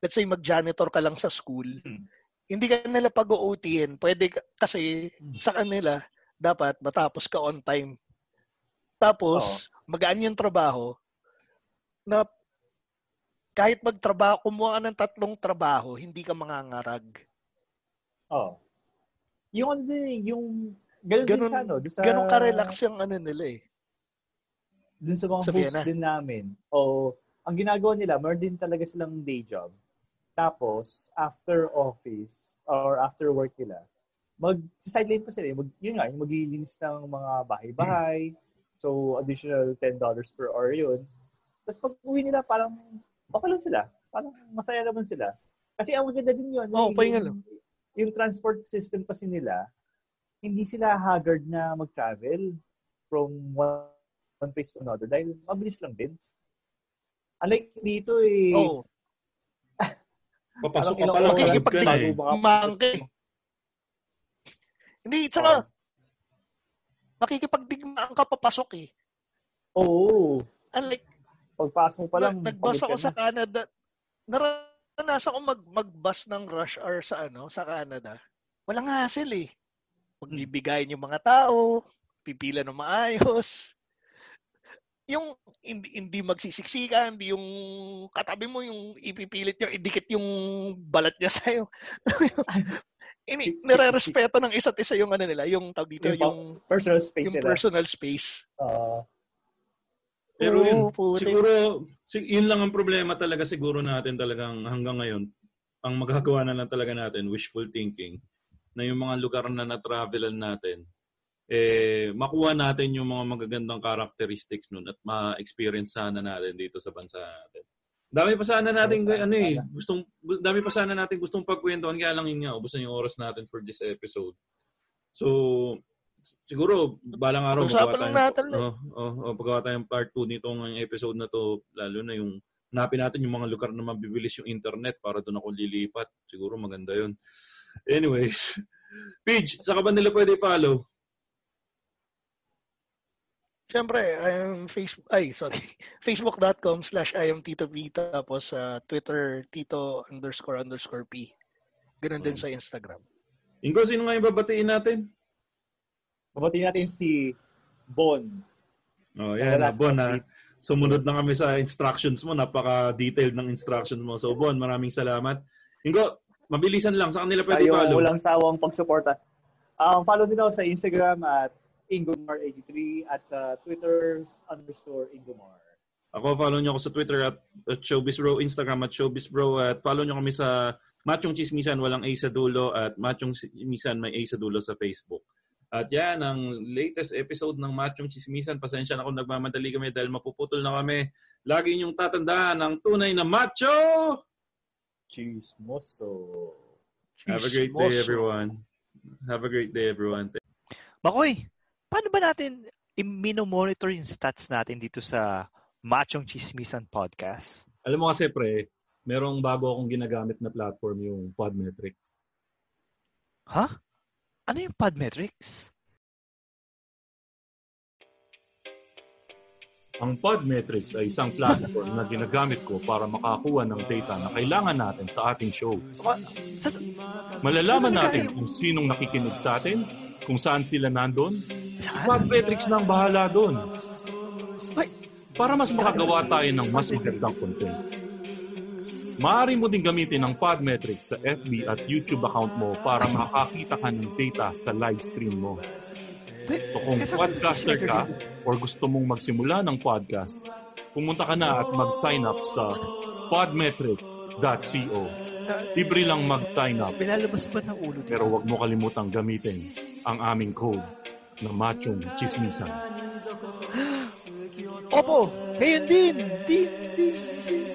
let's say mag-janitor ka lang sa school. Hmm. Hindi ka nila pag-OTin. Pwede ka, kasi sa kanila, dapat matapos ka on time. Tapos, magaan yung trabaho na kahit magtrabaho, kumuha ka ng tatlong trabaho, hindi ka mangangarag. Oo. Yung ano din eh, yung ganun, din Ganun, sa ano, sa, ganun ka-relax yung ano nila eh. dun sa mga Sa books Vienna. din namin. O, ang ginagawa nila, meron din talaga silang day job. Tapos, after office or after work nila, mag-sideline pa sila. eh. Mag, yun nga, yung maglilinis ng mga bahay-bahay. [CLEARS THROAT] So, additional $10 per hour yun. Tapos pag uwi nila, parang okay lang sila. Parang masaya naman sila. Kasi ang maganda din yun. Oo, yung- pahinga lang. Yung transport system kasi nila, hindi sila haggard na mag-travel from one, one place to another dahil mabilis lang din. Unlike dito eh, Oh, [LAUGHS] Papasok ka pa lang. oras pagod Makikipag- ka na eh. mangke. Hindi, tsaka, makikipagdigmaan ka papasok eh. Oo. Unlike, Pagpasok mo pa lang, nag- nagbus pagod ako ka sa na. Canada. Naranasan ko mag, mag-bus ng rush hour sa ano, sa Canada. Walang hassle eh. Magbibigayin yung mga tao, pipila ng maayos. Yung hindi, hindi magsisiksikan, hindi yung katabi mo yung ipipilit niya, idikit yung balat niya [LAUGHS] sa'yo. Ini, nire-respeto ng isa't isa yung ano nila, yung tawag dito, Yung yung, Personal space yung nila. personal space. Ah, Pero yun, Oo, putik. siguro, si- yun lang ang problema talaga siguro natin talagang hanggang ngayon. Ang magagawa na lang talaga natin, wishful thinking, na yung mga lugar na na-travelan natin, eh, makuha natin yung mga magagandang characteristics nun at ma-experience sana natin dito sa bansa natin. Dami pa sana natin, Sana, ano eh, gustong, gu- dami pa sana natin gustong pagkwentuhan, kaya lang yun nga, ubos na yung oras natin for this episode. So, siguro, balang araw, magawa tayo- natin. Oh, oh, oh, paggawa tayong part 2 nitong episode na to, lalo na yung hanapin natin yung mga lugar na mabibilis yung internet para doon ako lilipat. Siguro maganda yun. Anyways, [LAUGHS] Pidge, sa ka ba nila pwede follow? Siyempre, I am Facebook, ay, sorry, [LAUGHS] facebook.com slash I am Tito P, tapos sa Twitter, Tito underscore underscore P. Ganun din sa Instagram. Ingo, sino nga yung babatiin natin? Babatiin natin si Bon. Oh, yan, na, Bon, ha. Sumunod na kami sa instructions mo. Napaka-detailed ng instructions mo. So, Bon, maraming salamat. Ingo, mabilisan lang. Sa kanila pwede Tayo follow. walang sawang pagsuporta. Um, follow din ako sa Instagram at Ingomar83 at sa Twitter underscore Ingomar. Ako, follow nyo ako sa Twitter at, at ShowbizBro, Instagram at ShowbizBro at follow nyo kami sa Machong Chismisan, walang A sa dulo at Machong Chismisan, may A sa dulo sa Facebook. At yan, ang latest episode ng Machong Chismisan. Pasensya na kung nagmamadali kami dahil mapuputol na kami. Lagi nyong tatandaan ang tunay na macho! Chismoso. Have a great day, everyone. Have a great day, everyone. Makoy, paano ba natin i-monitor yung stats natin dito sa Machong Chismisan Podcast? Alam mo kasi, pre, merong bago akong ginagamit na platform yung Podmetrics. Ha? Ano yung Podmetrics? Ang Podmetrics ay isang platform na ginagamit ko para makakuha ng data na kailangan natin sa ating show. Malalaman natin kung sinong nakikinig sa atin, kung saan sila nandun. Si Podmetrics na ang bahala doon. Para mas makagawa tayo ng mas magandang content. Maaari mo din gamitin ang Podmetrics sa FB at YouTube account mo para makakita ka ng data sa live stream mo. So kung podcaster ka or gusto mong magsimula ng podcast, pumunta ka na at mag-sign up sa podmetrics.co. Libre lang mag-sign up. Pinalabas pa ng ulo Pero huwag mo kalimutang gamitin ang aming code na machong chismisan. [GASPS] Opo, ngayon din. Din, din, din.